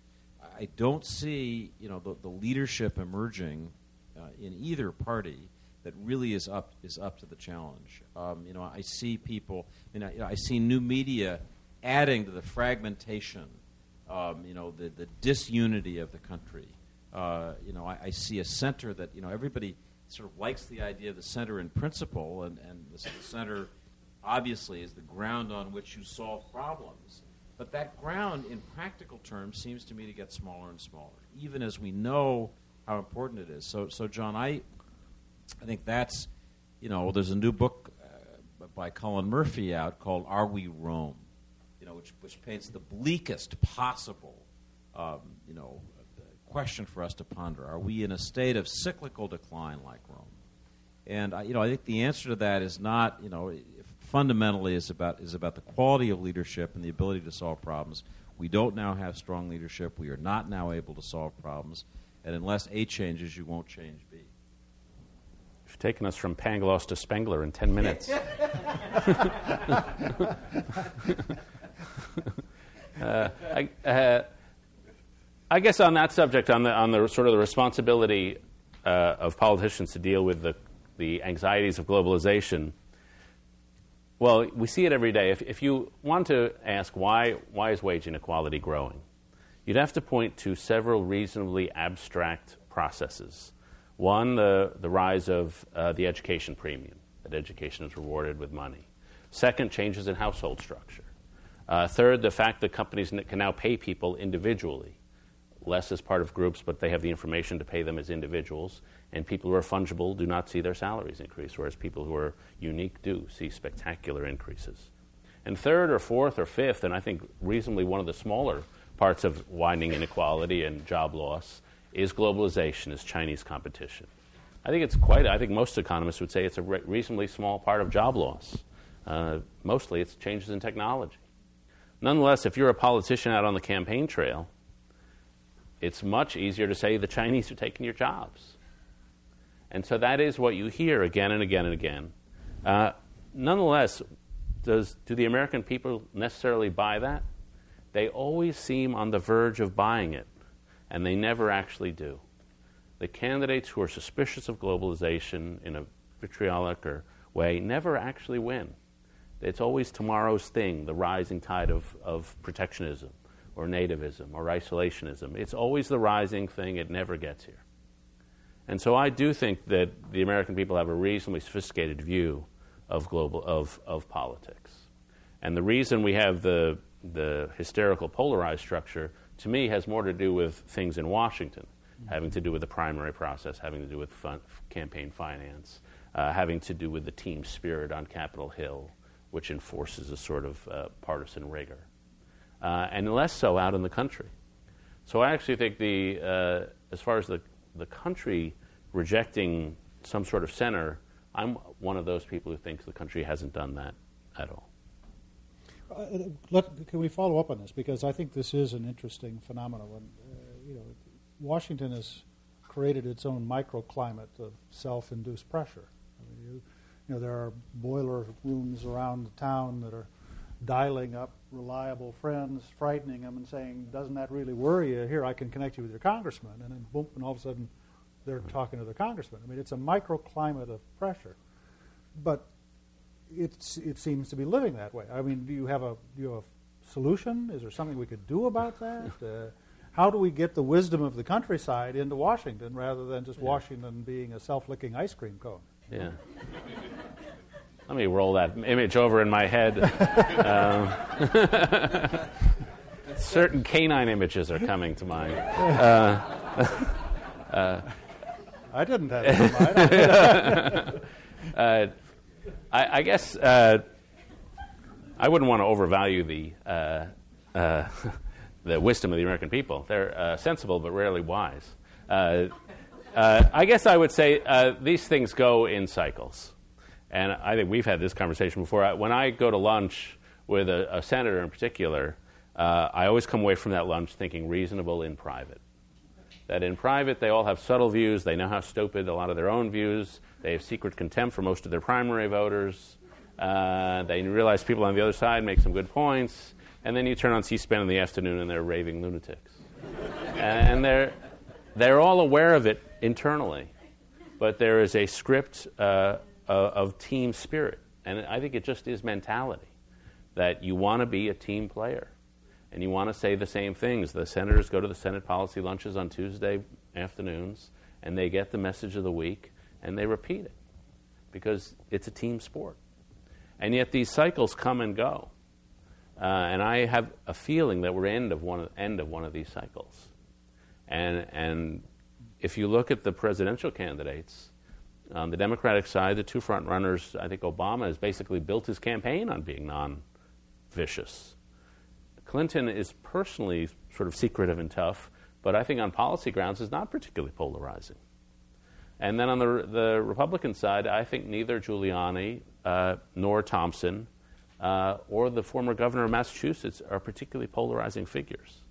I don't see you know the, the leadership emerging uh, in either party that really is up is up to the challenge. Um, you know, I see people. You know, I see new media adding to the fragmentation. Um, you know, the the disunity of the country. Uh, you know, I, I, see a center that you know everybody sort of likes the idea of the center in principle, and, and the, the center obviously is the ground on which you solve problems. But that ground, in practical terms, seems to me to get smaller and smaller, even as we know how important it is. So, so John, I, I think that's, you know, there's a new book uh, by Cullen Murphy out called "Are We Rome," you know, which which paints the bleakest possible, um, you know, question for us to ponder. Are we in a state of cyclical decline like Rome? And I, you know, I think the answer to that is not, you know, fundamentally is about is about the quality of leadership and the ability to solve problems. We don't now have strong leadership. We are not now able to solve problems. And unless A changes, you won't change B. You've taken us from Pangloss to Spengler in 10 minutes. uh, I, uh, I guess on that subject, on the on the sort of the responsibility uh, of politicians to deal with the the anxieties of globalization. Well, we see it every day. If, if you want to ask why why is wage inequality growing, you'd have to point to several reasonably abstract processes. One, the the rise of uh, the education premium that education is rewarded with money. Second, changes in household structure. Uh, third, the fact that companies can now pay people individually less as part of groups, but they have the information to pay them as individuals. And people who are fungible do not see their salaries increase, whereas people who are unique do see spectacular increases. And third or fourth or fifth, and I think reasonably one of the smaller parts of widening inequality and job loss is globalization, is Chinese competition. I think it's quite, I think most economists would say it's a re- reasonably small part of job loss. Uh, mostly it's changes in technology. Nonetheless, if you're a politician out on the campaign trail, it's much easier to say the Chinese are taking your jobs. And so that is what you hear again and again and again. Uh, nonetheless, does, do the American people necessarily buy that? They always seem on the verge of buying it, and they never actually do. The candidates who are suspicious of globalization in a vitriolic or way never actually win. It's always tomorrow's thing, the rising tide of, of protectionism or nativism or isolationism. It's always the rising thing, it never gets here. And so I do think that the American people have a reasonably sophisticated view of global of, of politics. And the reason we have the the hysterical polarized structure to me has more to do with things in Washington, having to do with the primary process, having to do with fun, campaign finance, uh, having to do with the team spirit on Capitol Hill, which enforces a sort of uh, partisan rigor uh, and less so out in the country. So I actually think the, uh, as far as the, the country rejecting some sort of center, I'm one of those people who thinks the country hasn't done that at all. Uh, let, can we follow up on this because I think this is an interesting phenomenon. When, uh, you know, Washington has created its own microclimate of self-induced pressure. I mean, you, you know, there are boiler rooms around the town that are dialing up reliable friends, frightening them, and saying, "Doesn't that really worry you? Here, I can connect you with your congressman." And then, boom, and all of a sudden, they're talking to the congressman. I mean, it's a microclimate of pressure, but it's it seems to be living that way. I mean, do you have a do you have a solution? Is there something we could do about that? Uh, how do we get the wisdom of the countryside into Washington rather than just Washington being a self-licking ice cream cone? Yeah. Let me roll that image over in my head. Um, certain canine images are coming to mind. Uh, uh, I didn't have it in mind. uh, I, I, guess uh, I wouldn't want to overvalue the uh, uh, the wisdom of the American people. They're sensible but rarely wise. I guess I would say these things go in cycles. And I think we've had this conversation before. When I go to lunch with a, a senator in particular, uh, I always come away from that lunch thinking reasonable in private. That in private, they all have subtle views. They know how stupid a lot of their own views. They have secret contempt for most of their primary voters. Uh, they realize people on the other side make some good points. And then you turn on C SPAN in the afternoon and they're raving lunatics. and they're, they're all aware of it internally. But there is a script uh, of team spirit. And I think it just is mentality that you want to be a team player and you want to say the same things. The senators go to the Senate policy lunches on Tuesday afternoons, and they get the message of the week, and they repeat it because it's a team sport. And yet these cycles come and go. Uh, and I have a feeling that we're end of one of, end of one of these cycles. And, and if you look at the presidential candidates, on the Democratic side, the two front runners, I think Obama has basically built his campaign on being non vicious. Clinton is personally sort of secretive and tough, but I think on policy grounds is not particularly polarizing. And then on the, the Republican side, I think neither Giuliani uh, nor Thompson uh, or the former governor of Massachusetts are particularly polarizing figures.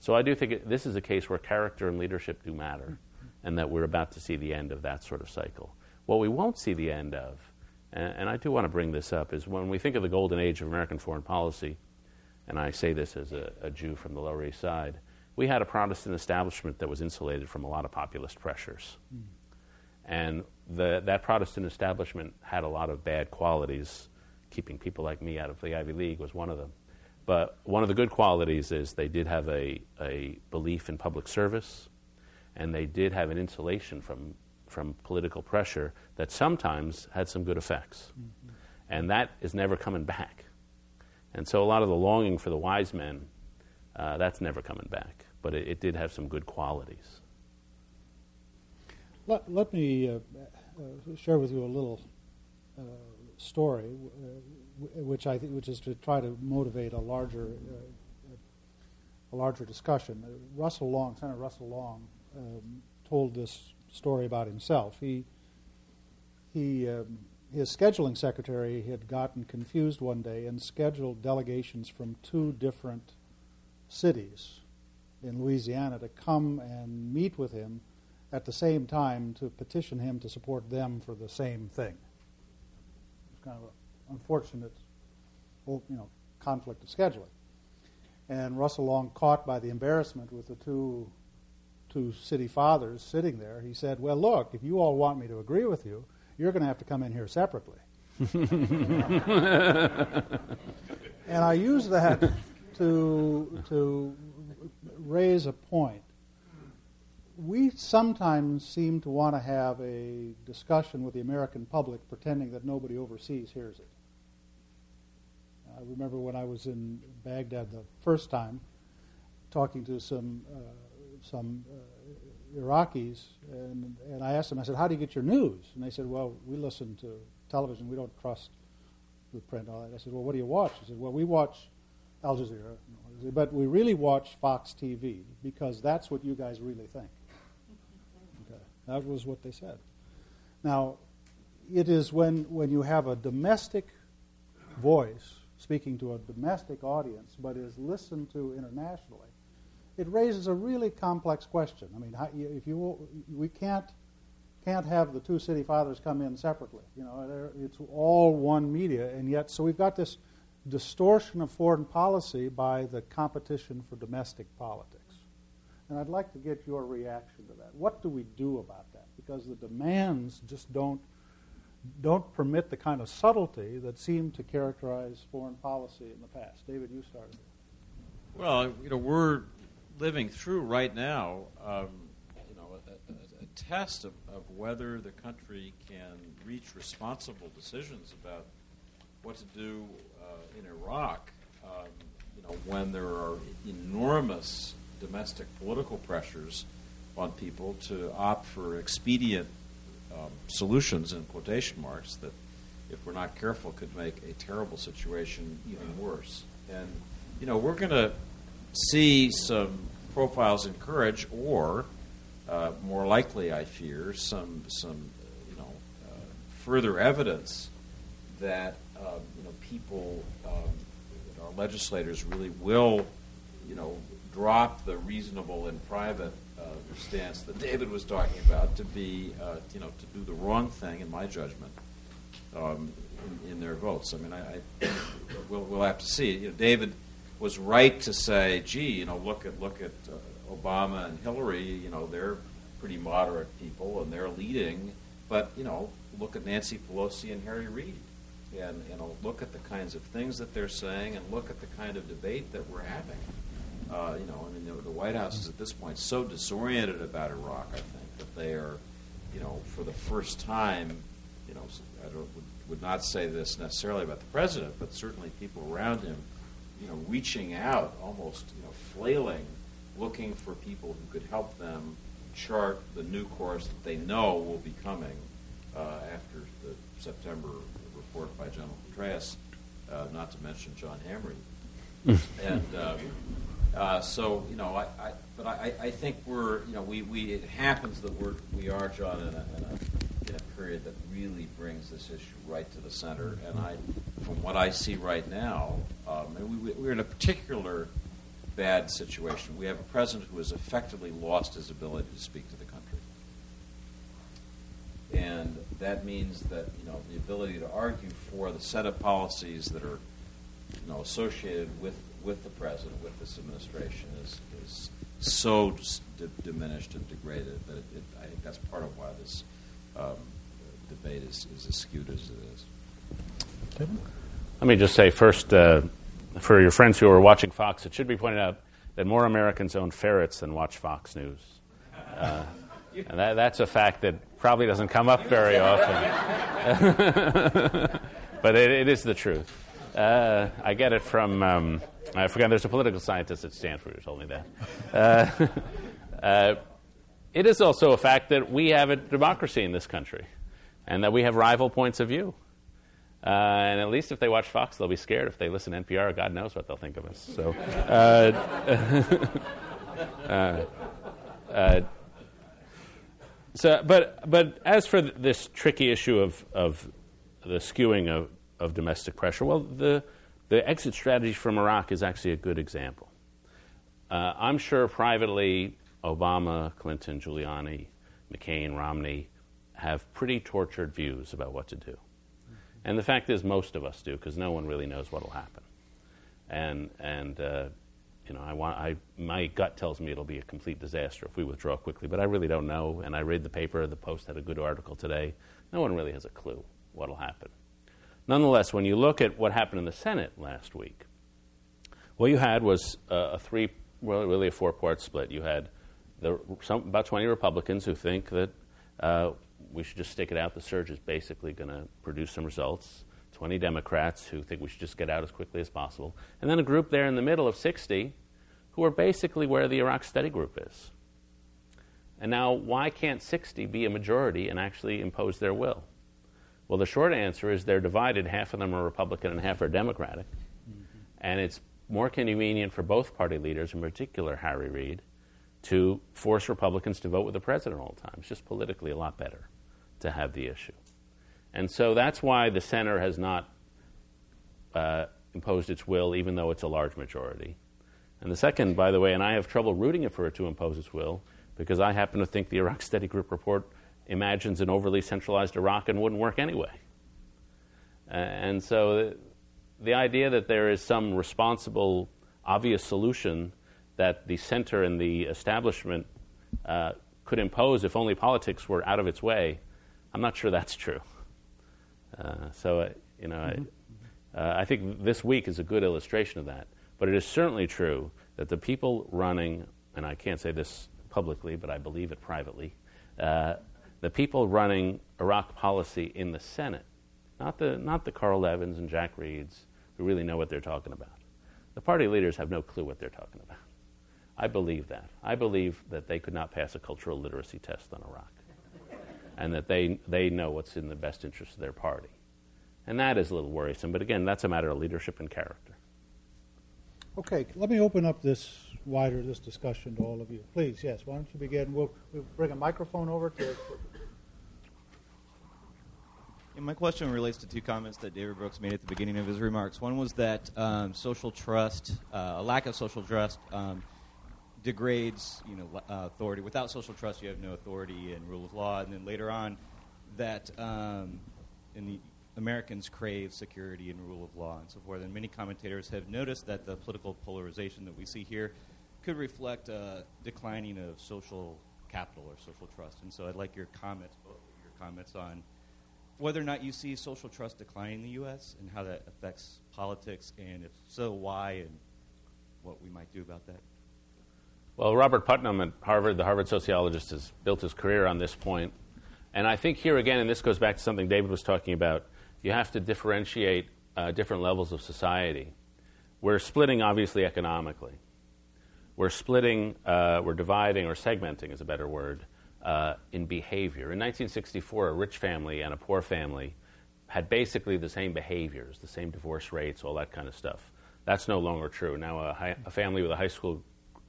So I do think it, this is a case where character and leadership do matter, and that we're about to see the end of that sort of cycle. What we won't see the end of, and, and I do want to bring this up, is when we think of the golden age of American foreign policy, and I say this as a, a Jew from the Lower East Side, we had a Protestant establishment that was insulated from a lot of populist pressures. Mm. And the, that Protestant establishment had a lot of bad qualities. Keeping people like me out of the Ivy League was one of them. But one of the good qualities is they did have a, a belief in public service, and they did have an insulation from, from political pressure that sometimes had some good effects. Mm-hmm. And that is never coming back. And so a lot of the longing for the wise men, uh, that's never coming back. But it, it, did have some good qualities. Let, let me uh, uh, share with you a little uh, story, uh, which I th- which is to try to motivate a larger uh, a larger discussion. Russell Long, Senator Russell Long, um, told this story about himself. He he um, his scheduling secretary had gotten confused one day and scheduled delegations from two different cities in Louisiana to come and meet with him at the same time to petition him to support them for the same thing. It's kind of an unfortunate, you know, conflict of scheduling. And Russell Long, caught by the embarrassment with the two two city fathers sitting there, he said, "Well, look, if you all want me to agree with you, you're going to have to come in here separately. and I use that to, to raise a point. We sometimes seem to want to have a discussion with the American public pretending that nobody overseas hears it. I remember when I was in Baghdad the first time, talking to some uh, some uh, Iraqis, and, and I asked them, I said, how do you get your news? And they said, well, we listen to television. We don't trust the print. All that. I said, well, what do you watch? He said, well, we watch Al Jazeera, but we really watch Fox TV because that's what you guys really think. Okay. That was what they said. Now, it is when, when you have a domestic voice speaking to a domestic audience but is listened to internationally it raises a really complex question. I mean, how, if you we can't can't have the two city fathers come in separately. You know, it's all one media, and yet so we've got this distortion of foreign policy by the competition for domestic politics. And I'd like to get your reaction to that. What do we do about that? Because the demands just don't don't permit the kind of subtlety that seemed to characterize foreign policy in the past. David, you started. Well, you know, we're living through right now, um, you know, a, a, a test of, of whether the country can reach responsible decisions about what to do uh, in Iraq. Um, you know, when there are enormous domestic political pressures on people to opt for expedient um, solutions in quotation marks that, if we're not careful, could make a terrible situation even worse. And you know, we're going to see some profiles in courage, or uh, more likely, I fear, some some you know uh, further evidence that um, you know people, um, our legislators really will, you know, drop the reasonable and private uh, stance that David was talking about to be, uh, you know, to do the wrong thing, in my judgment, um, in, in, their votes. I mean, I, I we'll, we'll have to see. You know, David was right to say, "Gee, you know, look at look at uh, Obama and Hillary. You know, they're pretty moderate people and they're leading, but you know, look at Nancy Pelosi and Harry Reid." And you know, look at the kinds of things that they're saying, and look at the kind of debate that we're having. Uh, you know, I mean, the, White House is at this point so disoriented about Iraq. I think that they are, you know, for the first time, you know, I would, would not say this necessarily about the president, but certainly people around him, you know, reaching out, almost, you know, flailing, looking for people who could help them chart the new course that they know will be coming uh, after the September report by General Petraeus, uh, not to mention John Hamre. and um, uh, so, you know, I, I but I, I, think we're, you know, we, we it happens that we're we are, John, in in a, in a period that really brings this issue right to the center. And I, from what I see right now, um, we, we're in a particular bad situation. We have a president who has effectively lost his ability to speak to the country. And that means that you know the ability to argue for the set of policies that are you know associated with with the president, with this administration, is, is so d- diminished and degraded that it, it, I think that's part of why this um, debate is, is as skewed as it is. Let me just say first, uh, for your friends who are watching Fox, it should be pointed out that more Americans own ferrets than watch Fox News. Uh, and that, that's a fact that probably doesn't come up very often. but it, it is the truth. Uh, I get it from, um, I forgot, there's a political scientist at Stanford who told me that. Uh, uh, it is also a fact that we have a democracy in this country and that we have rival points of view. Uh, and at least if they watch Fox, they'll be scared. If they listen to NPR, God knows what they'll think of us. So, uh, uh, so but, but as for this tricky issue of, of the skewing of, of domestic pressure? Well, the, the exit strategy from Iraq is actually a good example. Uh, I'm sure privately, Obama, Clinton, Giuliani, McCain, Romney have pretty tortured views about what to do. Mm-hmm. And the fact is, most of us do, because no one really knows what will happen. And, and uh, you know, I want, I, my gut tells me it'll be a complete disaster if we withdraw quickly, but I really don't know. And I read the paper, the Post had a good article today. No one really has a clue what will happen. Nonetheless, when you look at what happened in the Senate last week, what you had was a three, well, really a four part split. You had the, some, about 20 Republicans who think that uh, we should just stick it out. The surge is basically going to produce some results. 20 Democrats who think we should just get out as quickly as possible. And then a group there in the middle of 60 who are basically where the Iraq study group is. And now, why can't 60 be a majority and actually impose their will? Well, the short answer is they're divided. Half of them are Republican and half are Democratic. Mm-hmm. And it's more convenient for both party leaders, in particular Harry Reid, to force Republicans to vote with the president all the time. It's just politically a lot better to have the issue. And so that's why the center has not uh, imposed its will, even though it's a large majority. And the second, by the way, and I have trouble rooting it for it to impose its will, because I happen to think the Iraq Study Group report imagines an overly centralized Iraq and wouldn't work anyway. Uh, and so the, the idea that there is some responsible, obvious solution that the center and the establishment uh, could impose if only politics were out of its way, I'm not sure that's true. Uh, so, uh, you know, mm-hmm. I, I think this week is a good illustration of that. But it is certainly true that the people running and I can't say this publicly, but I believe it privately, uh, the people running Iraq policy in the Senate, not the, not the Carl Levins and Jack Reeds who really know what they're talking about. The party leaders have no clue what they're talking about. I believe that. I believe that they could not pass a cultural literacy test on Iraq and that they, they know what's in the best interest of their party. And that is a little worrisome, but again, that's a matter of leadership and character. Okay, let me open up this wider, this discussion to all of you. Please, yes, why don't you begin? We'll, we'll bring a microphone over to. Yeah, my question relates to two comments that David Brooks made at the beginning of his remarks. One was that um, social trust, uh, a lack of social trust, um, degrades you know uh, authority. Without social trust, you have no authority and rule of law. And then later on, that um, in the Americans crave security and rule of law and so forth. And many commentators have noticed that the political polarization that we see here could reflect a declining of social capital or social trust. And so I'd like your comments, your comments on whether or not you see social trust declining in the U.S. and how that affects politics, and if so, why, and what we might do about that. Well, Robert Putnam at Harvard, the Harvard sociologist, has built his career on this point. And I think here again, and this goes back to something David was talking about, you have to differentiate uh, different levels of society. We're splitting, obviously, economically. We're splitting, uh, we're dividing, or segmenting is a better word, uh, in behavior. In 1964, a rich family and a poor family had basically the same behaviors, the same divorce rates, all that kind of stuff. That's no longer true. Now, a, high, a family with a high school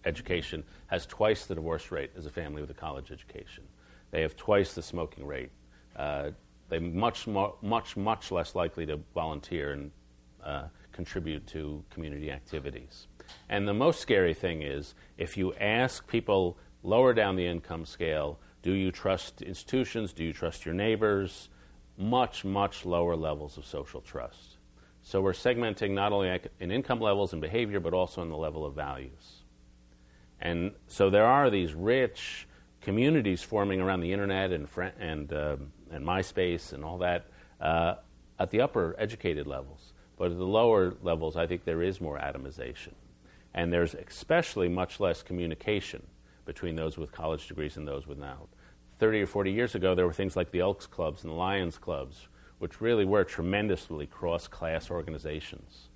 education has twice the divorce rate as a family with a college education. They have twice the smoking rate. Uh, they're much, much, much less likely to volunteer and uh, contribute to community activities. And the most scary thing is if you ask people lower down the income scale, do you trust institutions? Do you trust your neighbors? Much, much lower levels of social trust. So we're segmenting not only in income levels and behavior, but also in the level of values. And so there are these rich communities forming around the internet and, and uh, and MySpace and all that uh, at the upper educated levels. But at the lower levels, I think there is more atomization. And there's especially much less communication between those with college degrees and those without. 30 or 40 years ago, there were things like the Elks Clubs and the Lions Clubs, which really were tremendously cross class organizations.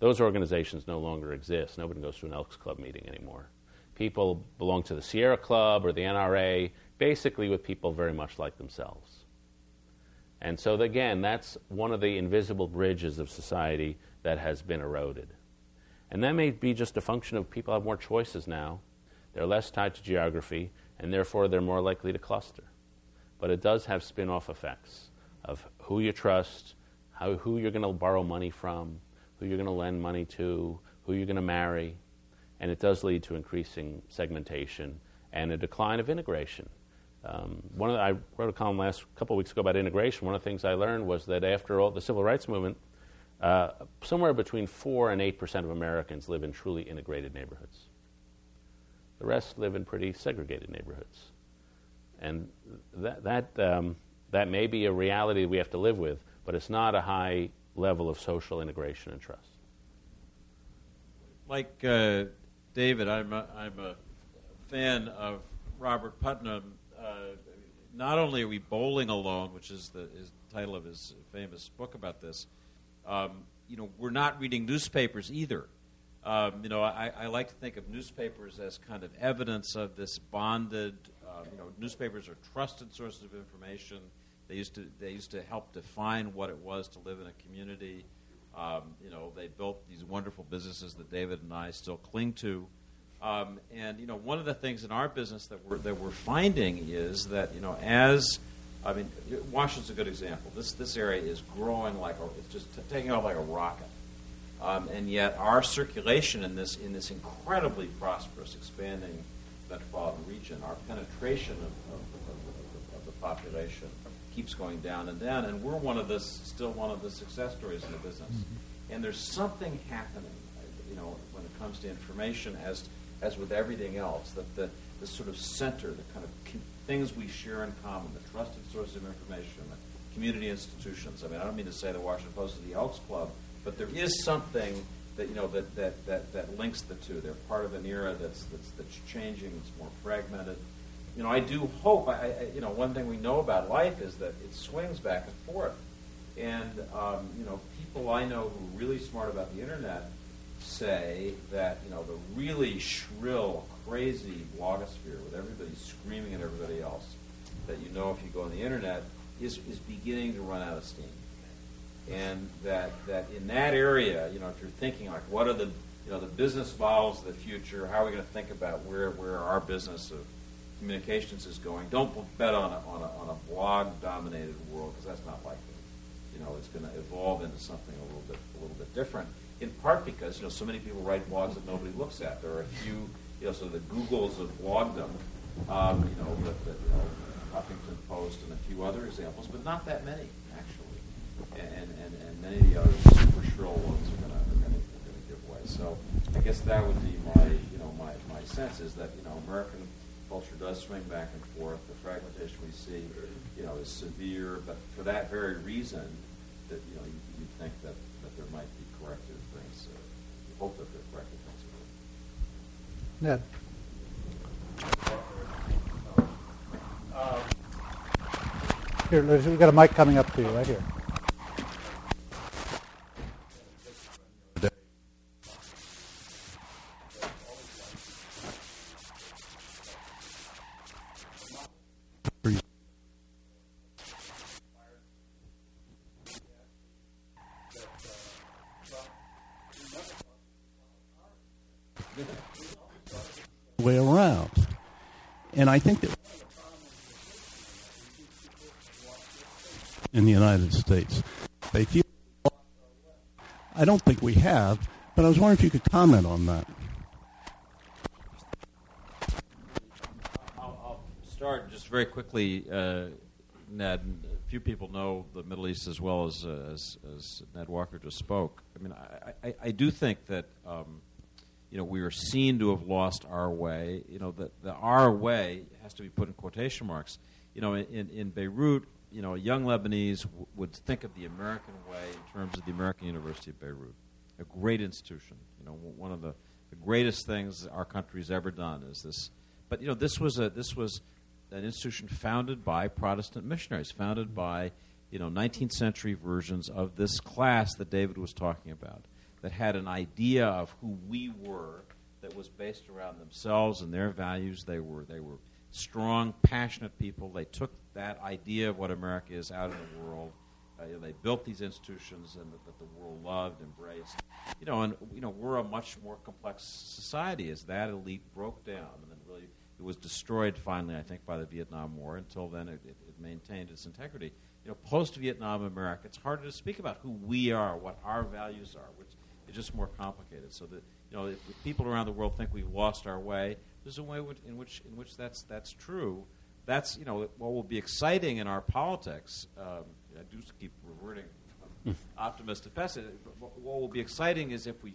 Those organizations no longer exist. Nobody goes to an Elks Club meeting anymore. People belong to the Sierra Club or the NRA, basically with people very much like themselves. And so, again, that's one of the invisible bridges of society that has been eroded. And that may be just a function of people have more choices now. They're less tied to geography, and therefore they're more likely to cluster. But it does have spin off effects of who you trust, how, who you're going to borrow money from, who you're going to lend money to, who you're going to marry. And it does lead to increasing segmentation and a decline of integration. Um, one of the, I wrote a column last couple of weeks ago about integration. One of the things I learned was that after all the civil rights movement, uh, somewhere between four and eight percent of Americans live in truly integrated neighborhoods. The rest live in pretty segregated neighborhoods, and that that um, that may be a reality we have to live with, but it's not a high level of social integration and trust. Like uh, David, I'm a, I'm a fan of Robert Putnam uh, not only are we bowling alone, which is the, is title of his famous book about this, um, you know, we're not reading newspapers either. Um, you know, I, I, like to think of newspapers as kind of evidence of this bonded. Uh, you know, newspapers are trusted sources of information. They used to they used to help define what it was to live in a community. Um, you know, they built these wonderful businesses that David and I still cling to. Um, and you know, one of the things in our business that we're that we're finding is that you know, as I mean, Washington's a good example. This this area is growing like a, it's just t- taking off like a rocket, um, and yet our circulation in this in this incredibly prosperous, expanding metropolitan region, our penetration of, of, of, of the population keeps going down and down, and we're one of the still one of the success stories in the business. Mm-hmm. And there's something happening, you know, when it comes to information as as with everything else, that the, the sort of center, the kind of things we share in common, the trusted source of information, the community institutions. I mean, I don't mean to say the Washington Post is the Elks Club, but there is something that you know that, that, that, that links the two. They're part of an era that's that's, that's changing. It's more fragmented. You know, I do hope. I, I, you know, one thing we know about life is that it swings back and forth. And um, you know, people I know who are really smart about the internet say that you know the really shrill, crazy blogosphere with everybody screaming at everybody else that you know if you go on the internet is is beginning to run out of steam and that that in that area, you know, if you're thinking like, what are the you know the business models of the future? How are we going to think about where where our business of communications is going? Don't bet on a on a, on a blog dominated world because that's not likely. You know, it's going to evolve into something a little bit a little bit different. In part because you know so many people write blogs that nobody looks at. There are a few you know so the Googles of blogdom. Um, you know, the, the, you know, Huffington Post and a few other examples, but not that many actually. and, and, and many of the other super shrill ones are going to give way. So I guess that would be my you know my, my sense is that you know American culture does swing back and forth. The fragmentation we see you know is severe, but for that very reason, that you know you, you think that, that there might be corrective things. Uh, you hope that there are corrective things. Ned. Here, we've got a mic coming up to you right here. Way around. And I think that in the United States, they feel. I don't think we have, but I was wondering if you could comment on that. I'll, start just very quickly, uh, Ned. Few people know the Middle East as well as, uh, as, as, Ned Walker just spoke. I mean, I, I, I do think that. Um, you know, we are seen to have lost our way. You know, the, the our way has to be put in quotation marks. You know, in, in Beirut, you know, a young Lebanese w- would think of the American way in terms of the American University of Beirut, a great institution. You know, one of the, the greatest things our country's ever done is this. But you know, this was a this was an institution founded by Protestant missionaries, founded by you know 19th century versions of this class that David was talking about that had an idea of who we were that was based around themselves and their values. They were they were strong, passionate people. They took that idea of what America is out in the world. Uh, they built these institutions and that, that, the world loved, embraced. You know, and you know we're a much more complex society as that elite broke down and then really it was destroyed finally, I think, by the Vietnam War. Until then, it, it, it maintained its integrity. You know, post Vietnam America, it's harder to speak about who we are, what our values are, which it's just more complicated. So that you know, if people around the world think we've lost our way, there's a way in which in which that's that's true. That's you know what will be exciting in our politics. Um, I do keep reverting from optimist to pessimist. What will be exciting is if we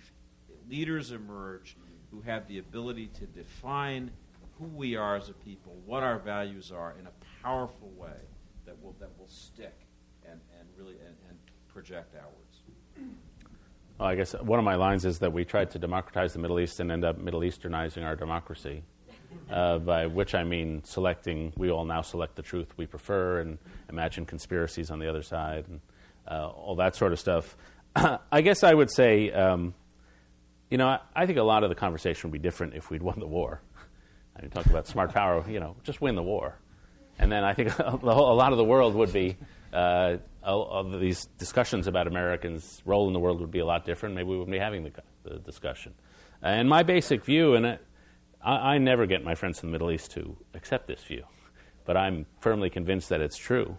leaders emerge who have the ability to define who we are as a people, what our values are, in a powerful way that will that will stick and, and really and, and project outwards. Well, I guess one of my lines is that we tried to democratize the Middle East and end up Middle Easternizing our democracy, uh, by which I mean selecting, we all now select the truth we prefer and imagine conspiracies on the other side and uh, all that sort of stuff. I guess I would say, um, you know, I, I, think a lot of the conversation would be different if we'd won the war. I mean, talk about smart power, you know, just win the war. And then I think a, a lot of the world would be uh, of these discussions about Americans' role in the world would be a lot different. Maybe we wouldn't be having the, the discussion. And my basic view, and I, I, never get my friends in the Middle East to accept this view, but I'm firmly convinced that it's true,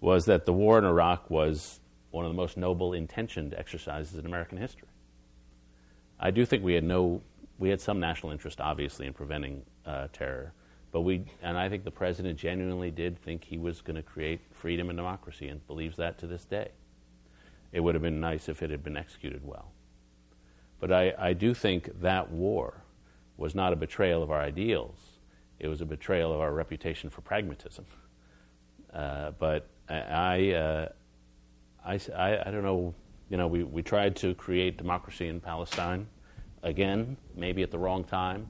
was that the war in Iraq was one of the most noble intentioned exercises in American history. I do think we had no, we had some national interest, obviously, in preventing uh, terror but we, and I think the president genuinely did think he was going to create freedom and democracy and believes that to this day. It would have been nice if it had been executed well. But I, I do think that war was not a betrayal of our ideals, it was a betrayal of our reputation for pragmatism. Uh, but I, uh, I, I, I, don't know you know, we, we tried to create democracy in Palestine, again, maybe at the wrong time,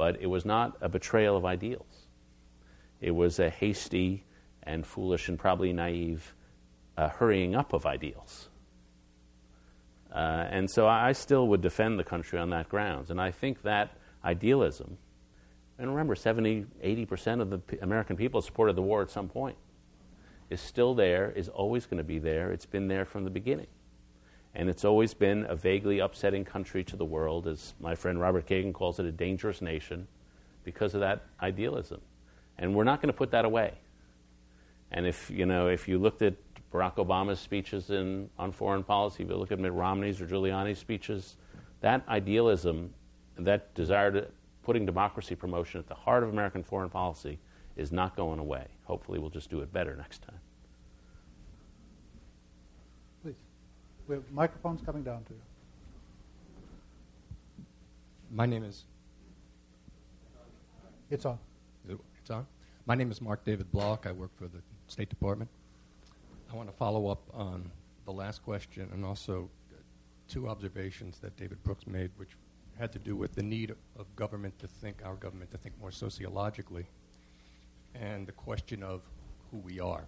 but it was not a betrayal of ideals. It was a hasty and foolish and probably naive uh, hurrying up of ideals. Uh, and so I still would defend the country on that grounds. And I think that idealism, and remember, 70, 80% of the P- American people supported the war at some point, is still there, is always going to be there. It's been there from the beginning. And it's always been a vaguely upsetting country to the world, as my friend Robert Kagan calls it, a dangerous nation, because of that idealism. And we're not going to put that away. And if you know, if you looked at Barack Obama's speeches in, on foreign policy, if you look at Mitt Romney's or Giuliani's speeches, that idealism, that desire to putting democracy promotion at the heart of American foreign policy is not going away. Hopefully, we'll just do it better next time. Please. We have microphones coming down to you. My name is. It's on. It's on. My name is Mark David Block. I work for the State Department. I want to follow up on the last question and also two observations that David Brooks made, which had to do with the need of government to think, our government to think more sociologically, and the question of who we are.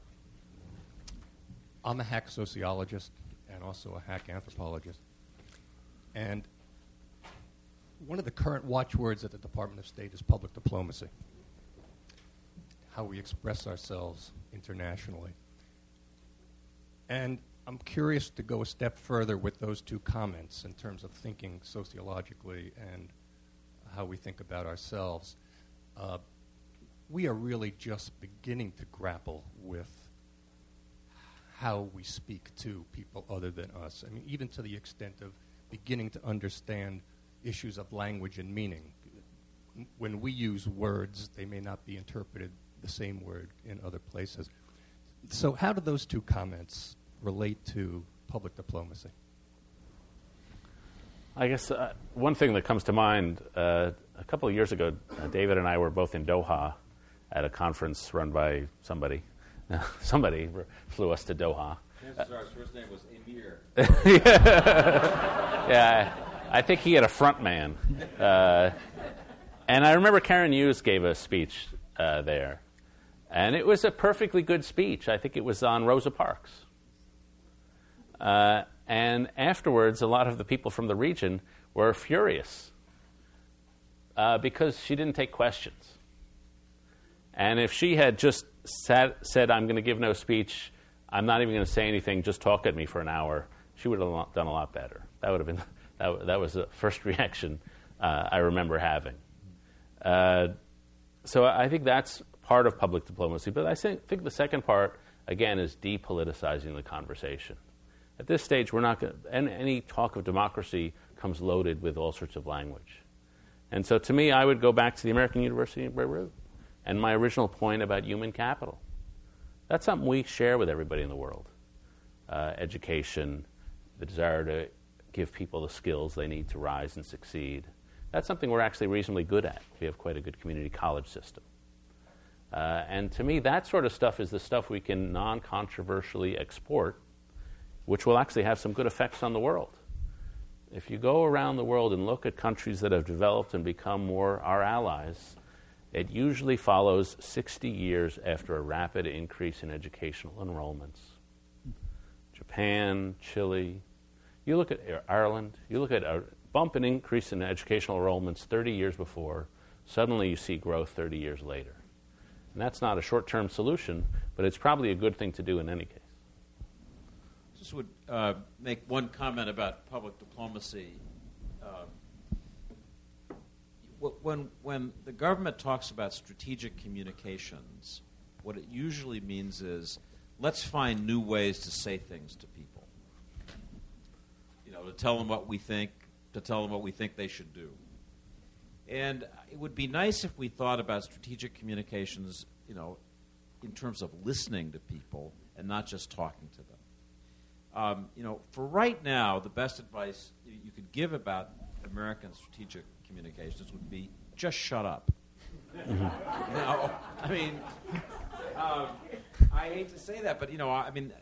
I'm a hack sociologist and also a hack anthropologist. And one of the current watchwords at the Department of State is public diplomacy, how we express ourselves internationally. And I'm curious to go a step further with those two comments in terms of thinking sociologically and how we think about ourselves. Uh, we are really just beginning to grapple with how we speak to people other than us. I mean, even to the extent of beginning to understand issues of language and meaning. When we use words, they may not be interpreted the same word in other places. So, how do those two comments relate to public diplomacy? I guess uh, one thing that comes to mind uh, a couple of years ago, uh, David and I were both in Doha at a conference run by somebody. somebody flew us to Doha. Chances are his first name was Emir. yeah, I, I think he had a front man. Uh, and I remember Karen Hughes gave a speech uh, there. And it was a perfectly good speech. I think it was on Rosa Parks. Uh, and afterwards, a lot of the people from the region were furious uh, because she didn't take questions. And if she had just sat, said, I'm going to give no speech, I'm not even going to say anything, just talk at me for an hour, she would have done a lot better. That would have been, that, that was the first reaction uh, I remember having. Uh, so I think that's part of public diplomacy. But I think, think the second part, again, is depoliticizing the conversation. At this stage, we're not going any talk of democracy comes loaded with all sorts of language. And so to me, I would go back to the American University in Beirut and my original point about human capital. That's something we share with everybody in the world uh, education, the desire to give people the skills they need to rise and succeed. That's something we're actually reasonably good at. We have quite a good community college system. Uh, and to me, that sort of stuff is the stuff we can non controversially export, which will actually have some good effects on the world. If you go around the world and look at countries that have developed and become more our allies, it usually follows 60 years after a rapid increase in educational enrollments. Japan, Chile, you look at Ireland, you look at a bump and increase in educational enrollments 30 years before, suddenly you see growth 30 years later. And that's not a short term solution, but it's probably a good thing to do in any case. Just would uh, make one comment about public diplomacy. When, when the government talks about strategic communications, what it usually means is let's find new ways to say things to people. You know, to tell them what we think, to tell them what we think they should do. And it would be nice if we thought about strategic communications, you know, in terms of listening to people and not just talking to them. Um, you know, for right now, the best advice you could give about American strategic communications would be just shut up. Mm-hmm. you I mean, um, I hate to say that, but you know, I mean,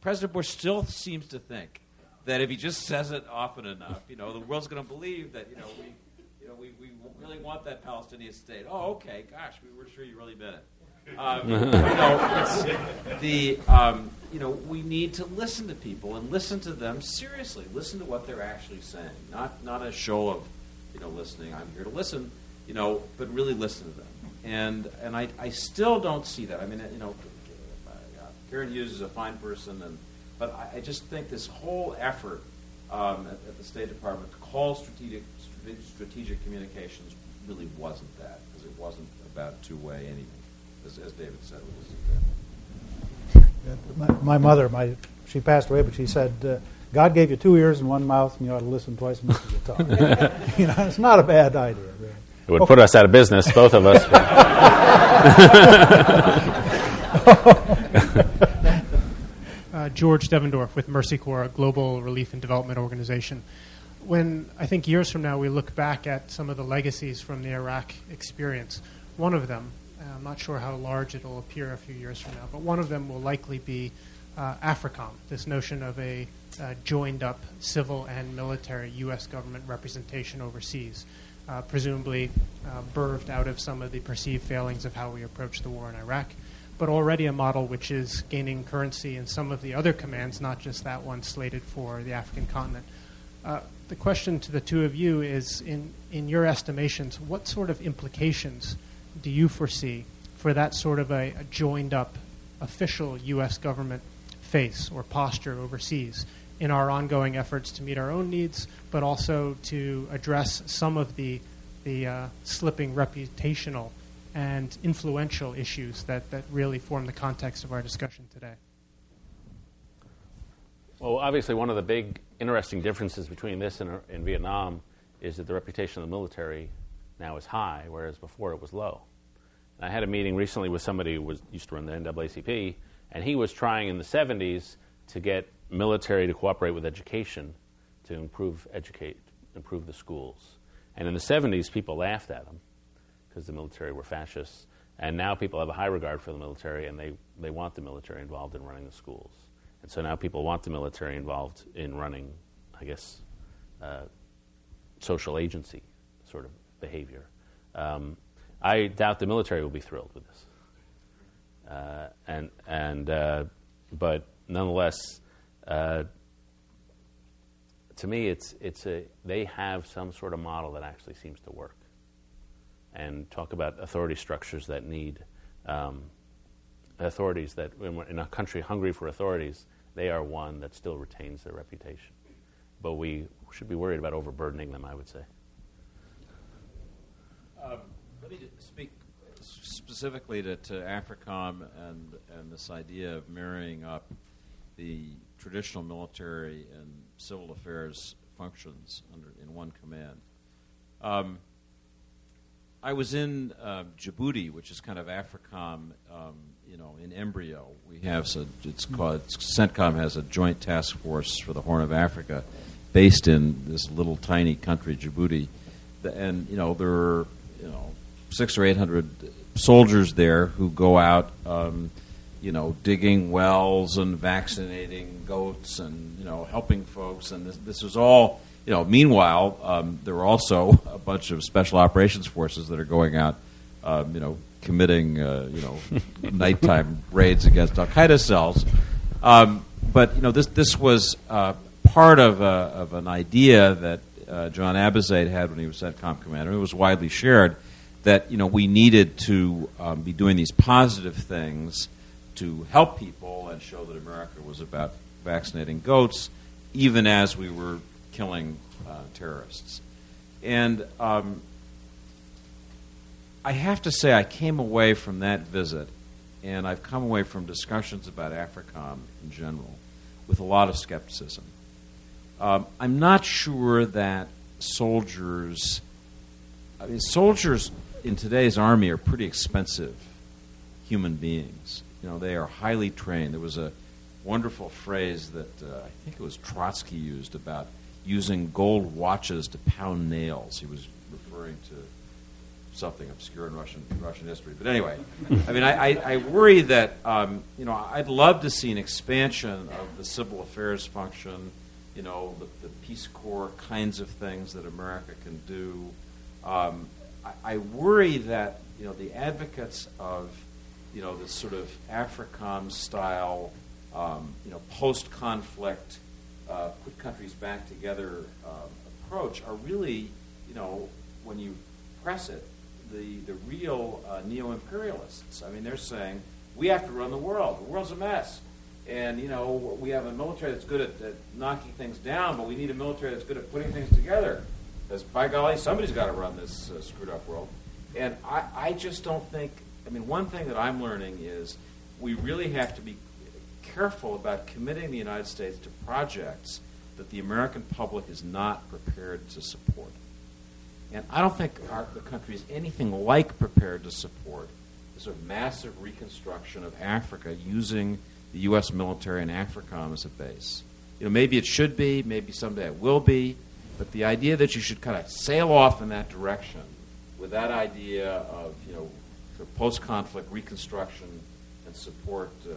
President Bush still seems to think that if he just says it often enough, you know, the world's going to believe that you know we, you know, we, we really want that Palestinian state. Oh, okay, gosh, we were sure you really meant it. Um, you know, it's the um, you know we need to listen to people and listen to them seriously. Listen to what they're actually saying, not not a show of you know listening. I'm here to listen, you know, but really listen to them. And and I, I still don't see that. I mean, you know, Karen Hughes is a fine person, and but I, I just think this whole effort um, at, at, the State Department to call strategic strategic communications really wasn't that because it wasn't about two way anything as, as David said. My, my, mother, my she passed away, but she said, uh, "God gave you two ears and one mouth, and you ought to listen twice as much as you talk." you know, it's not a bad idea. Really. It would okay. put us out of business, both of us. uh, George Devendorf with Mercy Corps, a global relief and development organization. When I think years from now we look back at some of the legacies from the Iraq experience, one of them I'm not sure how large it'll appear a few years from now, but one of them will likely be uh, AFRICOM, this notion of a uh, joined up civil and military U.S. government representation overseas, uh, presumably uh, birthed out of some of the perceived failings of how we approach the war in Iraq, but already a model which is gaining currency in some of the other commands, not just that one slated for the African continent. Uh, the question to the two of you is in, in your estimations, what sort of implications? do you foresee for that sort of a, a joined up official U.S. government face or posture overseas in our ongoing efforts to meet our own needs, but also to address some of the, the uh, slipping reputational and influential issues that, that really form the context of our discussion today? Well, obviously, one of the big interesting differences between this and, and Vietnam is that the reputation of the military now is high, whereas before it was low. And I had a meeting recently with somebody who was, used to run the NAACP, and he was trying in the 70s to get military to cooperate with education to improve educate improve the schools. And in the 70s, people laughed at them because the military were fascists. And now people have a high regard for the military, and they, they want the military involved in running the schools. And so now people want the military involved in running, I guess, uh, social agency sort of behavior. Um, I doubt the military will be thrilled with this. Uh, and and uh, but nonetheless, uh, to me, it's it's a they have some sort of model that actually seems to work. And talk about authority structures that need um, authorities that in a country hungry for authorities, they are one that still retains their reputation. But we should be worried about overburdening them. I would say. Um, let me speak specifically to, to AFRICOM and, and this idea of marrying up the traditional military and civil affairs functions under, in one command. Um, I was in uh, Djibouti, which is kind of AFRICOM, um, you know, in embryo. We have so it's called CENTCOM has a joint task force for the Horn of Africa, based in this little tiny country, Djibouti, and you know there are you know six or eight hundred soldiers there who go out, um, you know, digging wells and vaccinating goats and you know helping folks. And this, this was all, you know. Meanwhile, um, there were also a bunch of special operations forces that are going out, um, you know, committing, uh, you know, nighttime raids against Al Qaeda cells. Um, but you know, this this was uh, part of, a, of an idea that uh, John Abizaid had when he was CENTCOM commander. It was widely shared that you know we needed to um, be doing these positive things to help people and show that America was about vaccinating goats, even as we were killing uh, terrorists. And um, I have to say, I came away from that visit, and I've come away from discussions about AFRICOM in general with a lot of skepticism. Um, I'm not sure that soldiers. I mean, soldiers in today's army are pretty expensive human beings. You know, they are highly trained. There was a wonderful phrase that uh, I think it was Trotsky used about using gold watches to pound nails. He was referring to something obscure in Russian Russian history. But anyway, I mean, I, I, I worry that um, you know I'd love to see an expansion of the civil affairs function you know, the, the Peace Corps kinds of things that America can do. Um, I, I worry that you know the advocates of you know this sort of AFRICOM style, um, you know, post-conflict, uh, put countries back together uh, approach are really, you know, when you press it, the the real uh, neo-imperialists. I mean, they're saying we have to run the world. The world's a mess. And, you know, we have a military that's good at, at knocking things down, but we need a military that's good at putting things together. Because, by golly, somebody's got to run this uh, screwed up world. And I, I just don't think, I mean, one thing that I'm learning is we really have to be careful about committing the United States to projects that the American public is not prepared to support. And I don't think our, the country is anything like prepared to support the sort of massive reconstruction of Africa using the U.S. military and AFRICOM as a base. You know, maybe it should be, maybe someday it will be, but the idea that you should kind of sail off in that direction with that idea of, you know, sort of post-conflict reconstruction and support uh,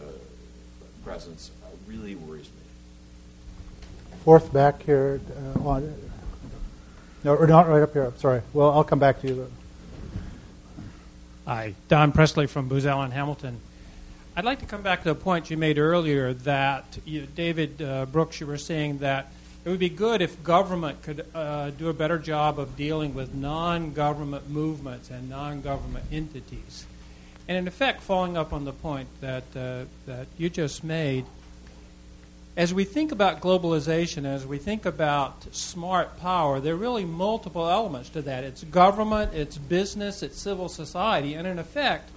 presence uh, really worries me. Fourth back here uh, on. No, or not right up here. Sorry. Well, I'll come back to you. Hi, Don Presley from Booz Allen Hamilton. I'd like to come back to the point you made earlier that you, David uh, Brooks, you were saying that it would be good if government could uh, do a better job of dealing with non-government movements and non-government entities. And in effect, following up on the point that uh, that you just made, as we think about globalization, as we think about smart power, there are really multiple elements to that. It's government, it's business, it's civil society, and in effect,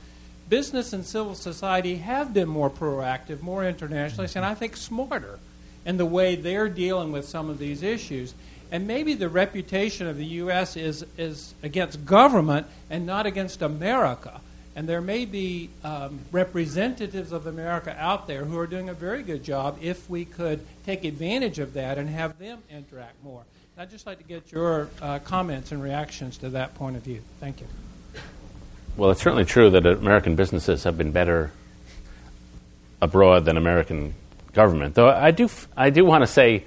business and civil society have been more proactive, more internationalist, and I think smarter in the way they're dealing with some of these issues. And maybe the reputation of the U.S. is, is against government and not against America. And there may be um, representatives of America out there who are doing a very good job if we could take advantage of that and have them interact more. I'd just like to get your uh, comments and reactions to that point of view. Thank you. Well, it's certainly true that American businesses have been better abroad than American government. Though I do, I do want to say,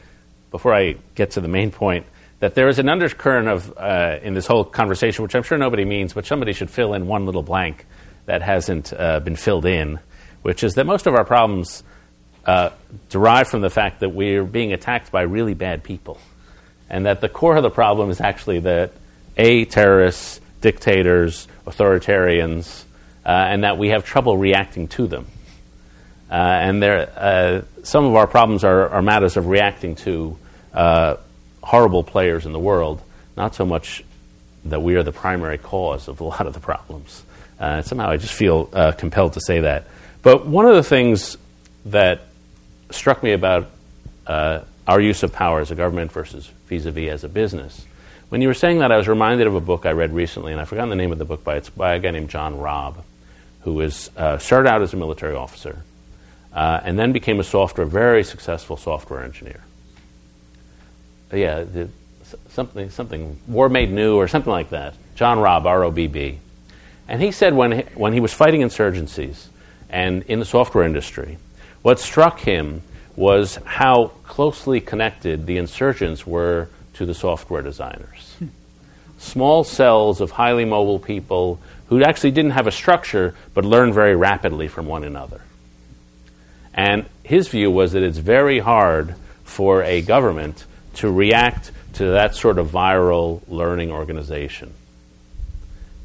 before I get to the main point, that there is an undercurrent of uh, in this whole conversation, which I'm sure nobody means, but somebody should fill in one little blank that hasn't uh, been filled in, which is that most of our problems uh, derive from the fact that we're being attacked by really bad people, and that the core of the problem is actually that a terrorists, dictators, authoritarians, uh, and that we have trouble reacting to them. Uh, and there, uh, some of our problems are, are, matters of reacting to uh, horrible players in the world, not so much that we are the primary cause of a lot of the problems. Uh, somehow I just feel uh, compelled to say that. But one of the things that struck me about our use of power as a government versus vis a vis as a business when you were saying that, I was reminded of a book I read recently, and I've forgotten the name of the book, but it's by a guy named John Robb, who was, uh, started out as a military officer uh, and then became a software, very successful software engineer. Yeah, the, something, something, War Made New or something like that. John Robb, R O B B. And he said when he, when he was fighting insurgencies and in the software industry, what struck him was how closely connected the insurgents were to the software designers. Small cells of highly mobile people who actually didn't have a structure but learned very rapidly from one another. And his view was that it's very hard for a government to react to that sort of viral learning organization.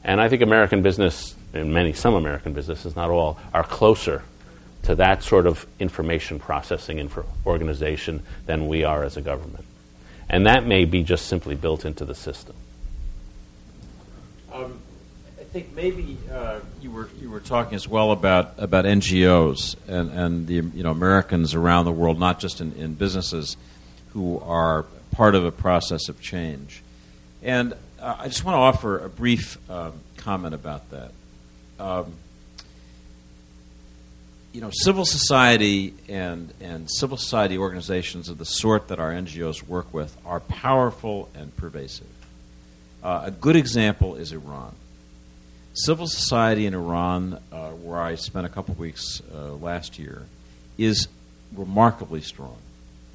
And I think American business, and many, some American businesses, not all, are closer to that sort of information processing info organization than we are as a government. And that may be just simply built into the system. Um, think maybe uh, you were you were talking as well about about NGOs and, and the you know Americans around the world, not just in, in businesses, who are part of a process of change. And uh, I just want to offer a brief um, comment about that. Um, you know, civil society and, and civil society organizations of the sort that our NGOs work with are powerful and pervasive. Uh, a good example is Iran. Civil society in Iran, uh, where I spent a couple weeks uh, last year, is remarkably strong.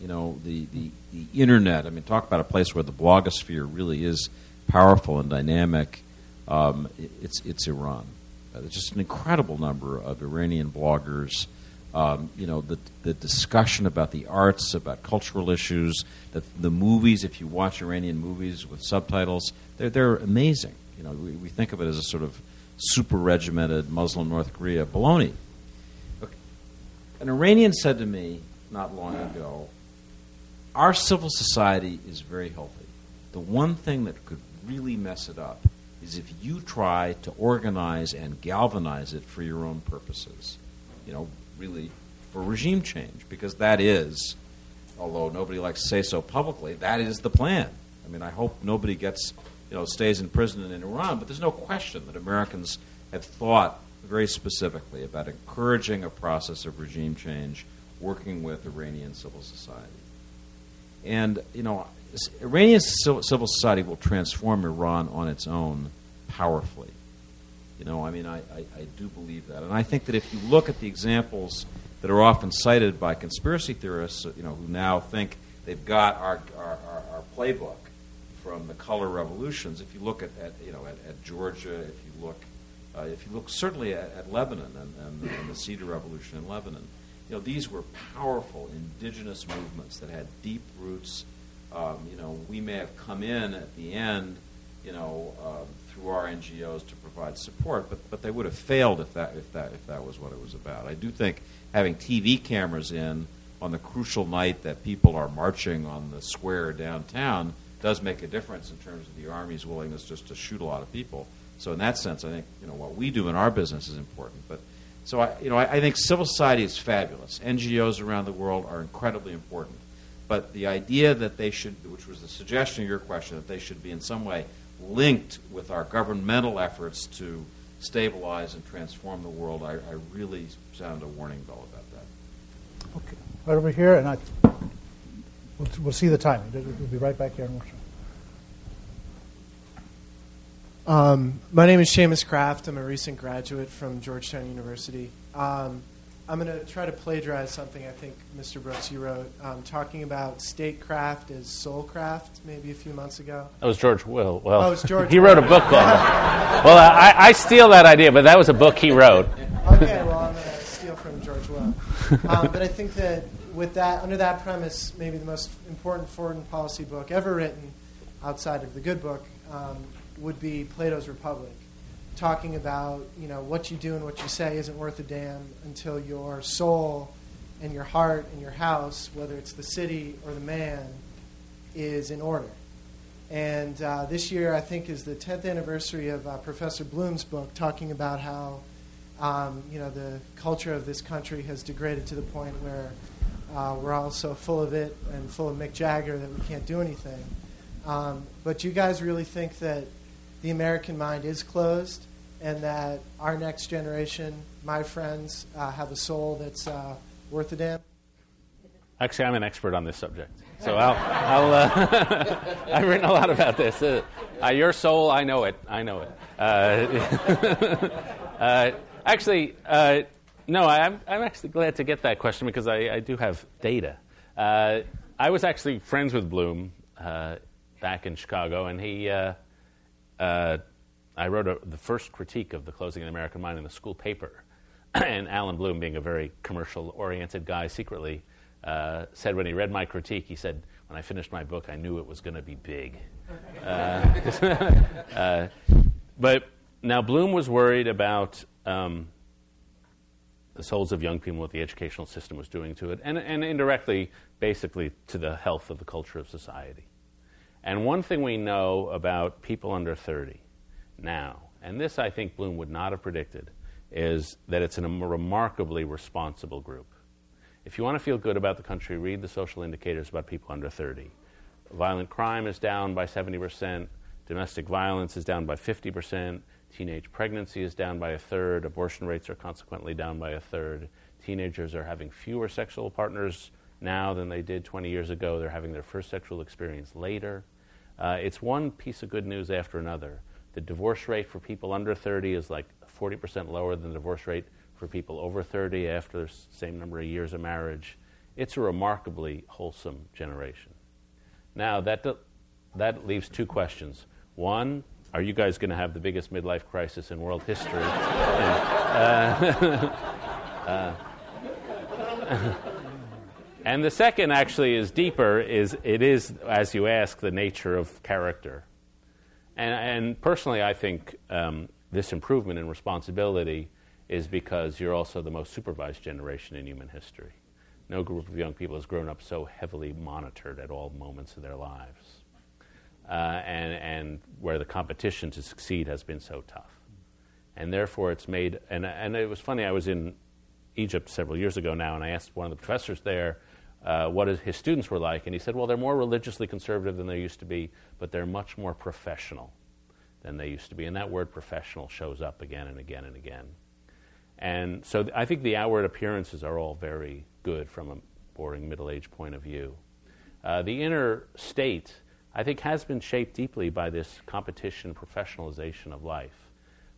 you know, the, the, the internet. I mean, talk about a place where the blogosphere really is powerful and dynamic. Um, it's, it's Iran. Uh, there's just an incredible number of Iranian bloggers. Um, you know, the, the discussion about the arts, about cultural issues, the, the movies, if you watch Iranian movies with subtitles, they're, they're amazing. You know, we, we think of it as a sort of super regimented Muslim North Korea baloney. An Iranian said to me not long ago, Our civil society is very healthy. The one thing that could really mess it up is if you try to organize and galvanize it for your own purposes. You know, really for regime change, because that is, although nobody likes to say so publicly, that is the plan. I mean, I hope nobody gets, you know, stays in prison in Iran, but there's no question that Americans have thought very specifically about encouraging a process of regime change, working with Iranian civil society. And, you know, Iranian civil society will transform Iran on its own powerfully. You know, I mean, I, I, I, do believe that. And I think that if you look at the examples that are often cited by conspiracy theorists, you know, who now think they've got our, our, our, our playbook from the color revolutions, if you look at, at you know, at, at, Georgia, if you look, uh, if you look certainly at, at Lebanon and, and, and the Cedar Revolution in Lebanon, you know, these were powerful indigenous movements that had deep roots. Um, you know, we may have come in at the end, you know, um, through our NGOs to provide support, but, but they would have failed if that, if, that, if that was what it was about. I do think having TV cameras in on the crucial night that people are marching on the square downtown does make a difference in terms of the Army's willingness just to shoot a lot of people. So in that sense, I think you know what we do in our business is important. But so I, you know, I, I think civil society is fabulous. NGOs around the world are incredibly important. But the idea that they should, which was the suggestion of your question, that they should be in some way linked with our governmental efforts to stabilize and transform the world, I, I really sound a warning bell about that. Okay, right over here, and I, we'll, we'll see the timing. We'll be right back here in Warsaw. Um, my name is Seamus Kraft. I'm a recent graduate from Georgetown University. Um, I'm going to try to plagiarize something I think Mr. Brooks you wrote, um, talking about statecraft as soulcraft, maybe a few months ago. That was George Will. Well, oh, it's George. he wrote a book called. well, I, I, steal that idea, but that was a book he wrote. okay, well, I'm going to steal from George Will. Um, but I think that with that, under that premise, maybe the most important foreign policy book ever written, outside of the good book, um, would be Plato's Republic talking about you know what you do and what you say isn't worth a damn until your soul and your heart and your house, whether it's the city or the man, is in order. And uh, this year, I think, is the 10th anniversary of uh, Professor Bloom's book, talking about how um, you know the culture of this country has degraded to the point where uh, we're all so full of it and full of Mick Jagger that we can't do anything. Um, but you guys really think that the American mind is closed and that our next generation, my friends, uh, have a soul that's uh, worth a damn? Actually, I'm an expert on this subject. So I'll, I'll uh, I've written a lot about this. Uh, uh, your soul, I know it. I know it. Uh, actually, no, I'm, I'm actually glad to get that question because I, I do have data. I was actually friends with Bloom back in Chicago, and he uh, I wrote a, the first critique of the closing of the American mind in the school paper. and Allan Bloom, being a very commercial oriented guy secretly, uh, said when he read my critique, he said, When I finished my book, I knew it was going to be big. uh, uh, but now, Bloom was worried about um, the souls of young people, what the educational system was doing to it, and, and indirectly, basically, to the health of the culture of society. And one thing we know about people under 30 now, and this I think Bloom would not have predicted, is that it's a remarkably responsible group. If you want to feel good about the country, read the social indicators about people under 30. Violent crime is down by 70%, domestic violence is down by 50%, teenage pregnancy is down by a third, abortion rates are consequently down by a third. Teenagers are having fewer sexual partners now than they did 20 years ago. They're having their first sexual experience later. Uh, it's one piece of good news after another. The divorce rate for people under 30 is like 40% lower than the divorce rate for people over 30 after the same number of years of marriage. it's a remarkably wholesome generation. Now, that, that leaves two questions. One, are you guys going to have the biggest midlife crisis in world history? and, uh, uh, and the second actually is deeper is it is as you ask the nature of character. And, and personally i think um, this improvement in responsibility is because you're also the most supervised generation in human history. No group of young people has grown up so heavily monitored at all moments of their lives uh, and, and where the competition to succeed has been so tough. And therefore, it's made, and, and it was funny, I was in Egypt several years ago now, and I asked one of the professors there uh, what his students were like, and he said, well, they're more religiously conservative than they used to be, but they're much more professional than they used to be. And that word professional shows up again and again and again. And so th- I think the outward appearances are all very good from a boring middle age point of view. Uh, the inner state I think has been shaped deeply by this competition professionalization of life.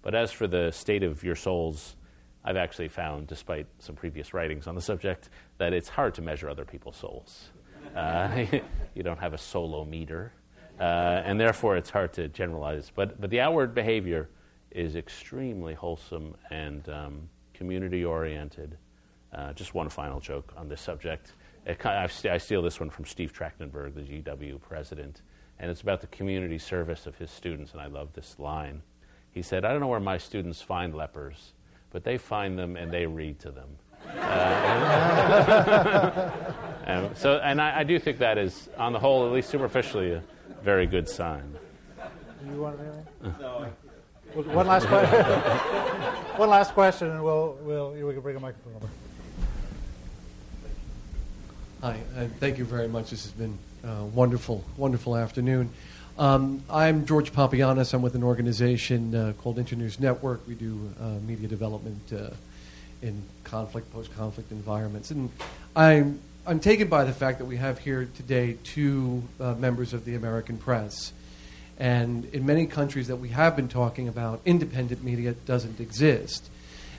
But as for the state of your souls, I've actually found, despite some previous writings on the subject, that it's hard to measure other people's souls. Uh, you don't have a solo meter, uh, and therefore it's hard to generalize. But, but the outward behavior is extremely wholesome and um, community oriented. Uh, just one final joke on this subject. I steal this one from Steve Trachtenberg, the GW president, and it's about the community service of his students, and I love this line. He said, I don't know where my students find lepers, but they find them and they read to them. Uh, and, and so, and I, I, do think that is, on the whole, at least superficially, a very good sign. You want? No. One last question. one last question, and we'll, we'll we can bring a microphone over. Hi, uh, thank you very much. This has been a wonderful, wonderful afternoon. Um, I'm George Papagiannis. I'm with an organization uh, called Internews Network. We do uh, media development uh, in conflict, post-conflict environments, and I'm I'm taken by the fact that we have here today two uh, members of the American press. And in many countries that we have been talking about, independent media doesn't exist.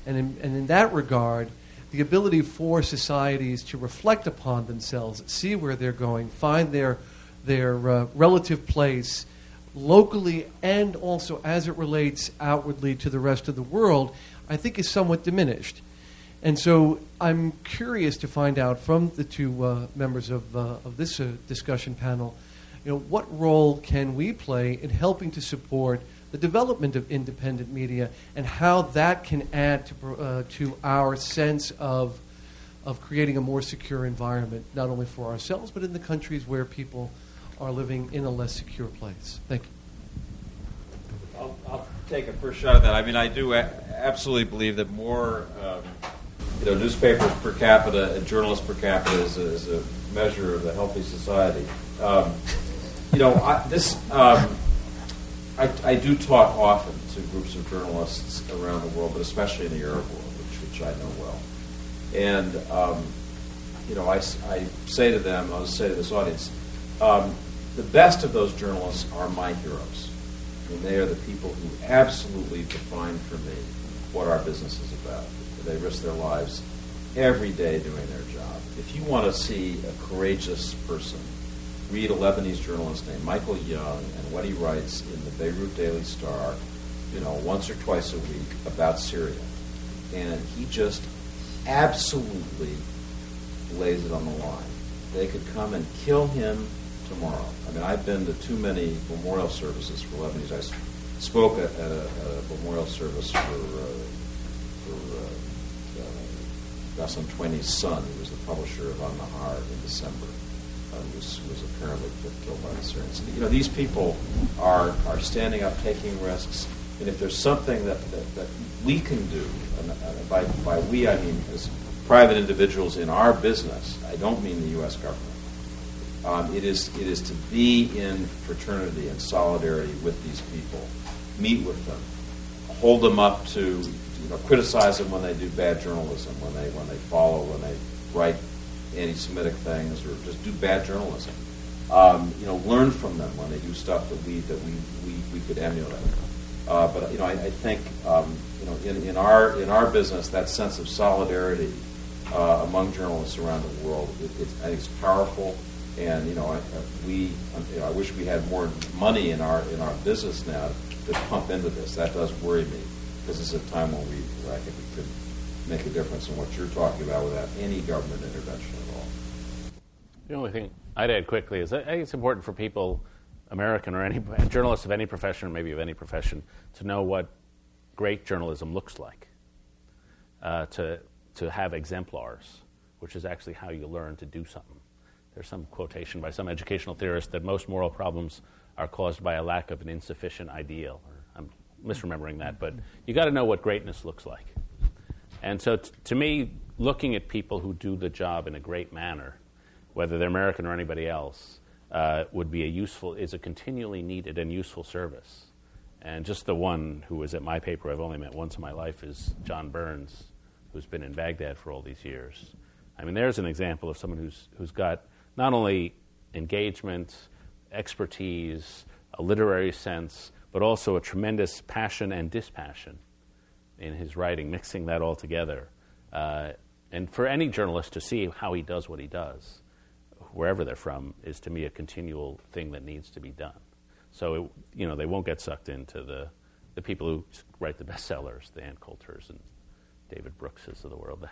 And in, and in that regard, the ability for societies to reflect upon themselves, see where they're going, find their, their uh, relative place locally and also as it relates outwardly to the rest of the world, I think is somewhat diminished. And so I'm curious to find out from the two uh, members of, uh, of this uh, discussion panel, you know, what role can we play in helping to support the development of independent media and how that can add to, uh, to our sense of, of creating a more secure environment, not only for ourselves, but in the countries where people are living in a less secure place. Thank you. I'll, take a first shot at that. I mean, I do absolutely believe that more, um, you know, newspapers per capita and journalists per capita is a, is a measure of a healthy society. Um, you know, I, this um, I, I, do talk often to groups of journalists around the world, but especially in the Arab world, which, which I know well. And, um, you know, I, I say to them, I'll say to this audience, um, the best of those journalists are my heroes. Mean, they are the people who absolutely define for me what our business is about. They risk their lives every day doing their job. If you want to see a courageous person read a Lebanese journalist named Michael Young and what he writes in the Beirut Daily Star, you know, once or twice a week about Syria. And he just absolutely lays it on the line. They could come and kill him tomorrow. I mean, I've been to too many memorial services for Lebanese. I spoke at, at, a, a, memorial service for, uh, for uh, uh, son, who was the publisher of An-Nahar in December was, was apparently killed by the Syrians. You know, these people are, are standing up, taking risks, and if there's something that, that, that we can do, and by, by we I mean as private individuals in our business, I don't mean the U.S. government, um, it, is, it is to be in fraternity and solidarity with these people, meet with them, hold them up to, you know, criticize them when they do bad journalism, when they, when they follow, when they write anti-Semitic things or just do bad journalism. Um, you know, learn from them when they do stuff that we that we, we, we could emulate. Uh, but you know, I, I think um, you know in, in our in our business that sense of solidarity uh, among journalists around the world. It, it's, I think it's powerful, and you know, I, I- we, you know, I wish we had more money in our in our business now to pump into this. That does worry me because it's a time when we, I think we could make a difference in what you're talking about without any government intervention at all. The only thing I'd add quickly is I think it's important for people, American or any journalists of any profession, or maybe of any profession, to know what great journalism looks like. Uh, to to have exemplars, which is actually how you learn to do something. There's some quotation by some educational theorist that most moral problems are caused by a lack of an insufficient ideal. Or I'm misremembering that, but you got to know what greatness looks like. And so, t- to me, looking at people who do the job in a great manner, whether they're American or anybody else, uh, would be a useful, is a continually needed and useful service. And just the one who was at my paper I've only met once in my life is John Burns, who's been in Baghdad for all these years. I mean, there's an example of someone who's, who's got not only engagement, expertise, a literary sense, but also a tremendous passion and dispassion in his writing, mixing that all together. Uh, and for any journalist to see how he does what he does, wherever they're from, is to me a continual thing that needs to be done. So, it, you know, they won't get sucked into the, the people who write the bestsellers, the Ann Coulters and David Brookses of the world.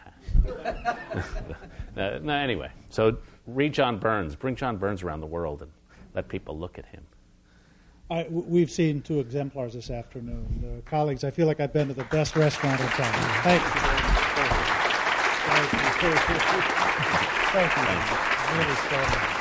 uh, no, anyway, so read John Burns, bring John Burns around the world and let people look at him. I, we've seen two exemplars this afternoon. Uh, colleagues, I feel like I've been to the best restaurant in town. Thank you. Thank you. Thank you. Thank you. Really so much.